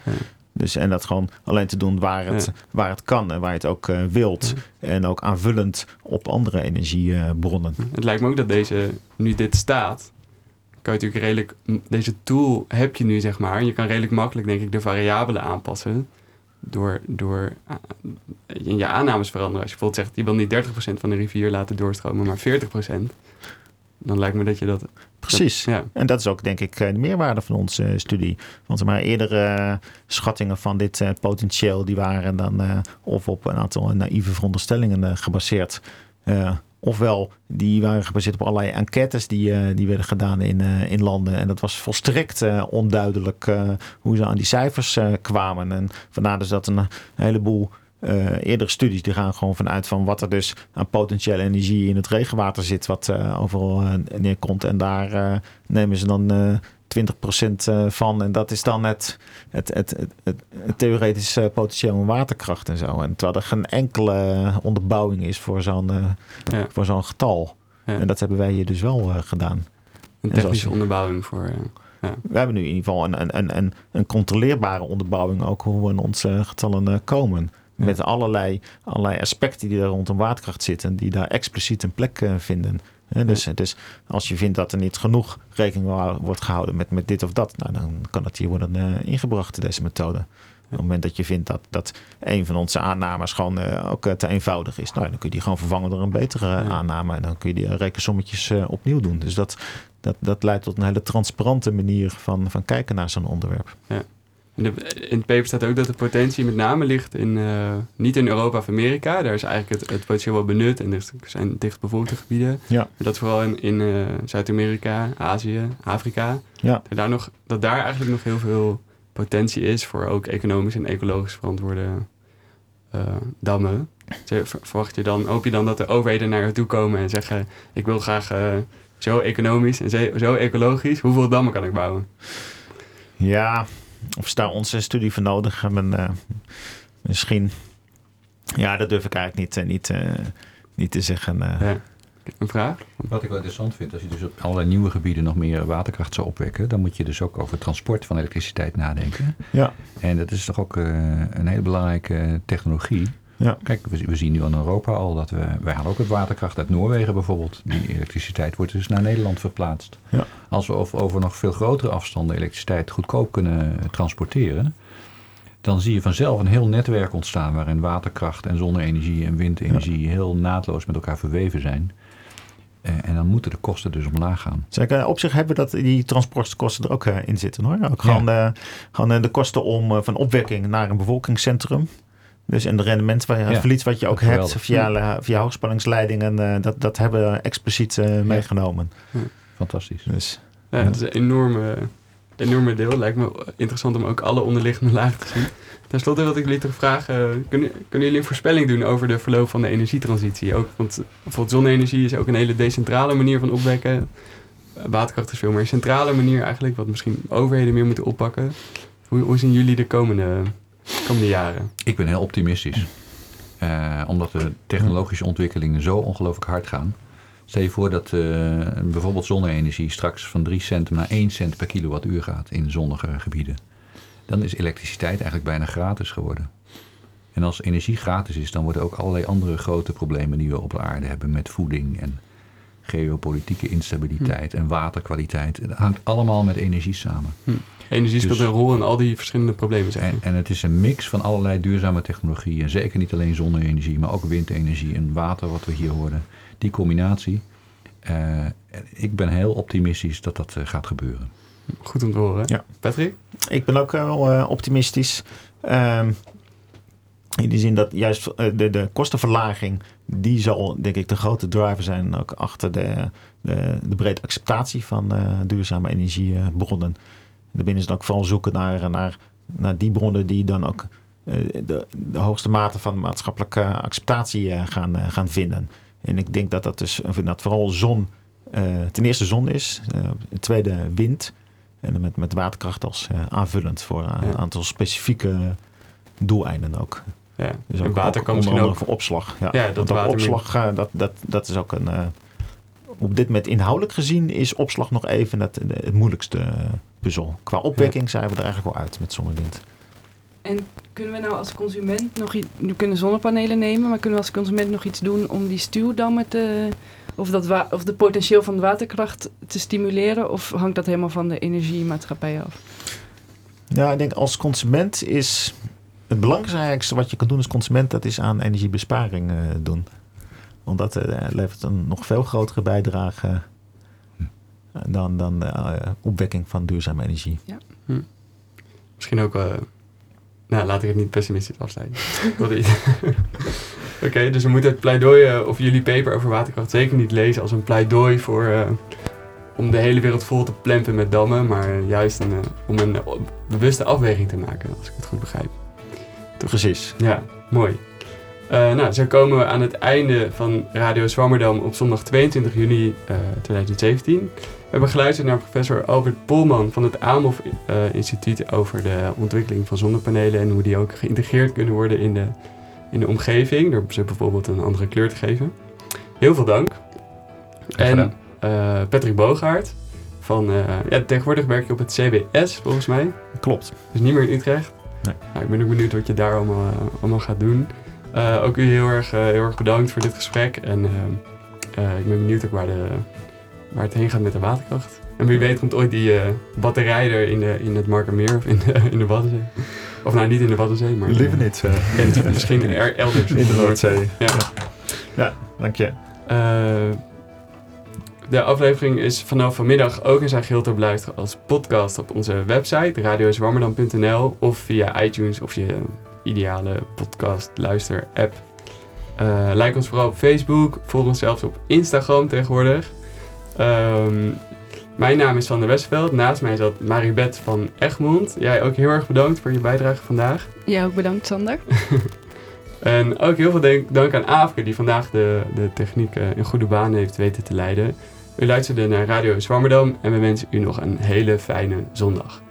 Speaker 3: Dus, en dat gewoon alleen te doen waar het, waar het kan en waar je het ook wilt. En ook aanvullend op andere energiebronnen.
Speaker 1: Het lijkt me ook dat deze, nu dit staat, kan je natuurlijk redelijk, deze tool heb je nu zeg maar. Je kan redelijk makkelijk denk ik de variabelen aanpassen door, door in je aannames veranderen. Als je bijvoorbeeld zegt, je wil niet 30% van de rivier laten doorstromen, maar 40%. Dan lijkt me dat je dat...
Speaker 3: Precies. ja. En dat is ook denk ik de meerwaarde van onze studie. Want maar eerdere schattingen van dit potentieel... die waren dan of op een aantal naïeve veronderstellingen gebaseerd ofwel die waren gebaseerd op allerlei enquêtes die, uh, die werden gedaan in, uh, in landen. En dat was volstrekt uh, onduidelijk hoe ze aan die cijfers kwamen. En vandaar dus dat een heleboel eerdere studies die gaan gewoon vanuit van wat er dus aan potentiële energie in het regenwater zit, wat overal neerkomt. En daar nemen ze dan 20% eh, van. En dat is dan het, het, het, het, theoretische potentieel van waterkracht en zo. En terwijl er geen enkele onderbouwing is voor zo'n uh, voor zo'n getal. En dat hebben wij hier dus wel uh, gedaan.
Speaker 1: Een technische onderbouwing voor.
Speaker 3: Ja. We hebben nu in ieder geval een, een, een, een controleerbare onderbouwing ook hoe we in onze getallen komen. Met allerlei, allerlei aspecten die er rondom waterkracht zitten, die daar expliciet een plek vinden dus, dus, als je vindt dat er niet genoeg rekening wordt gehouden met, met dit of dat, nou, dan kan dat hier worden uh, ingebracht, deze methode. Op het moment dat je vindt dat, dat een van onze aannames gewoon uh, ook uh, te eenvoudig is, nou, dan kun je die gewoon vervangen door een betere aanname. En dan kun je die rekensommetjes opnieuw doen. Dus dat, dat, dat leidt tot een hele transparante manier van, van kijken naar zo'n onderwerp.
Speaker 1: Ja. In, de, in het paper staat ook dat de potentie met name ligt in, uh, niet in Europa of Amerika. Daar is eigenlijk het, het potentieel wel benut en er zijn dichtbevolkte gebieden. Ja. Maar dat vooral in, in uh, Zuid-Amerika, Azië, Afrika. Ja. Dat, daar nog, dat daar eigenlijk nog heel veel potentie is voor ook economisch en ecologisch verantwoorde uh, dammen. Verwacht je dan, hoop je dan dat de overheden naar je toe komen en zeggen: Ik wil graag zo economisch en zo, zo ecologisch, hoeveel dammen kan ik bouwen?
Speaker 3: Ja, of is daar onze studie voor nodig hebben? Uh, misschien. Ja, dat durf ik eigenlijk niet, uh, niet, uh, niet te zeggen. Ja.
Speaker 1: Een vraag?
Speaker 2: Wat ik wel interessant vind, als je dus op allerlei nieuwe gebieden nog meer waterkracht zou opwekken, dan moet je dus ook over transport van elektriciteit nadenken. Ja. En dat is toch ook een hele belangrijke technologie. Ja. Kijk, we, we, zien nu in Europa al dat we... Wij halen ook het waterkracht uit Noorwegen bijvoorbeeld. Die elektriciteit wordt dus naar Nederland verplaatst. Ja. Als we over nog veel grotere afstanden elektriciteit goedkoop kunnen transporteren... dan zie je vanzelf een heel netwerk ontstaan... waarin waterkracht en zonne-energie en windenergie heel naadloos met elkaar verweven zijn... Eh, en dan moeten de kosten dus omlaag gaan.
Speaker 3: Zeker. Op zich hebben we dat die transportkosten er ook uh, in zitten hoor. Ook gewoon, ja. gewoon de kosten om van opwekking naar een bevolkingscentrum. Dus en de rendement het verlies wat je ook hebt via, via hoogspanningsleidingen, uh, dat, dat hebben we expliciet uh, meegenomen.
Speaker 2: Ja. Fantastisch.
Speaker 1: Dus, ja, Het is een enorme, enorme deel. Lijkt me interessant om ook alle onderliggende lagen te zien. Ten slotte wil ik jullie toch vragen, kunnen, kunnen jullie een voorspelling doen over de verloop van de energietransitie? Ook, want bijvoorbeeld zonne-energie is ook een hele decentrale manier van opwekken. Waterkracht is veel meer een centrale manier eigenlijk, wat misschien overheden meer moeten oppakken. Hoe, hoe zien jullie de komende komende jaren?
Speaker 2: Ik ben heel optimistisch. Uh, omdat de technologische ontwikkelingen zo ongelooflijk hard gaan. Stel je voor dat uh, bijvoorbeeld zonne-energie straks van 3 cent naar 1 cent per kilowattuur gaat in zonnige gebieden. Dan is elektriciteit eigenlijk bijna gratis geworden. En als energie gratis is, dan worden ook allerlei andere grote problemen die we op de aarde hebben met voeding en geopolitieke instabiliteit hm. en waterkwaliteit. Het hangt allemaal met energie samen. Hm.
Speaker 1: Energie speelt dus- een rol in al die verschillende problemen.
Speaker 2: En, en, het is een mix van allerlei duurzame technologieën. Zeker niet alleen zonne-energie, maar ook windenergie en water, wat we hier hoorden. Die combinatie. Uh, ik ben heel optimistisch dat dat uh, gaat gebeuren.
Speaker 1: Goed om te horen. Ja. Patrick?
Speaker 3: Ik ben ook wel uh, optimistisch. Um, in die zin dat juist de, de kostenverlaging, die zal denk ik de grote driver zijn ook achter de, de, de brede acceptatie van duurzame energiebronnen. Daarbinnen is het ook vooral zoeken naar, naar, naar die bronnen die dan ook uh, de, de, hoogste mate van maatschappelijke acceptatie uh, gaan, uh, gaan vinden. En ik denk dat dat dus dat vooral zon, ten eerste zon is, ten tweede wind. En met, met waterkracht als aanvullend voor een aantal specifieke doeleinden ook.
Speaker 1: Ja.
Speaker 3: Dus
Speaker 1: en water
Speaker 3: ook
Speaker 1: kan misschien ook...
Speaker 3: voor opslag. Ja,
Speaker 1: Ja, dat water
Speaker 3: opslag, eh, dat, dat, dat is ook een... eh, op dit moment inhoudelijk gezien is opslag nog even het, het moeilijkste eh, puzzel. Qua opwekking zijn we er eigenlijk wel uit met zonnewind.
Speaker 4: En kunnen we nou als consument nog iets... Nu kunnen zonnepanelen nemen, maar kunnen we als consument nog iets doen om die stuwdammen te... Of, dat wa- of de potentieel van de waterkracht te stimuleren? Of hangt dat helemaal van de energiemaatschappij af?
Speaker 3: Ja, ik denk als consument is het belangrijkste wat je kan doen als consument, dat is aan energiebesparing eh, doen. Want dat eh, levert een nog veel grotere bijdrage dan, dan eh, opwekking van duurzame energie.
Speaker 1: Misschien ook... eh, nou, laat ik het niet pessimistisch afsluiten. Oké, dus we moeten het pleidooi eh, of jullie paper over waterkracht zeker niet lezen als een pleidooi voor... eh, om de hele wereld vol te plempen met dammen, maar juist een, om een bewuste afweging te maken, als ik het goed begrijp.
Speaker 3: Precies.
Speaker 1: Ja, mooi. Eh, nou, zo komen we aan het einde van Radio Zwammerdam op zondag 22 juni eh, 2017. We hebben geluisterd naar professor Albert Polman van het AMOF eh, Instituut over de ontwikkeling van zonnepanelen en hoe die ook geïntegreerd kunnen worden in de, in de omgeving, door ze bijvoorbeeld een andere kleur te geven. Heel veel dank. En eh, Patrick Boogaard van, eh, ja, tegenwoordig werk je op het CBS volgens mij.
Speaker 3: Klopt.
Speaker 1: Dus niet meer in Utrecht.
Speaker 3: Nee.
Speaker 1: Nou, ik ben ook benieuwd wat je daar allemaal, allemaal gaat doen. Ook u heel erg, heel erg bedankt voor dit gesprek. En ik ben benieuwd ook waar, de, waar het heen gaat met de waterkracht. En wie weet komt ooit die eh, batterij er in, de, in het Markermeer of in de, in de Waddenzee. Of nou, niet in de Waddenzee, maar...
Speaker 3: Liever niet. eh,
Speaker 1: En misschien er, elders.
Speaker 3: in de Noordzee.
Speaker 1: Ja.
Speaker 3: Ja, dank je.
Speaker 1: Eh, de aflevering is vanaf vanmiddag ook in zijn geheel te beluisteren als podcast op onze website radiozwammerdam.nl of via iTunes of je ideale podcast luister app. Eh like ons vooral op Facebook, volg ons zelfs op Instagram tegenwoordig. Ehm, mijn naam is Sander Westveld, naast mij zat Maribeth van Egmond. Jij ook heel erg bedankt voor je bijdrage vandaag.
Speaker 4: Ja, ook bedankt Sander.
Speaker 1: En ook heel veel dank, dank aan Aafke, die vandaag de, de techniek eh, in goede baan heeft weten te leiden. U luisterde naar Radio Zwammerdam en we wensen u nog een hele fijne zondag.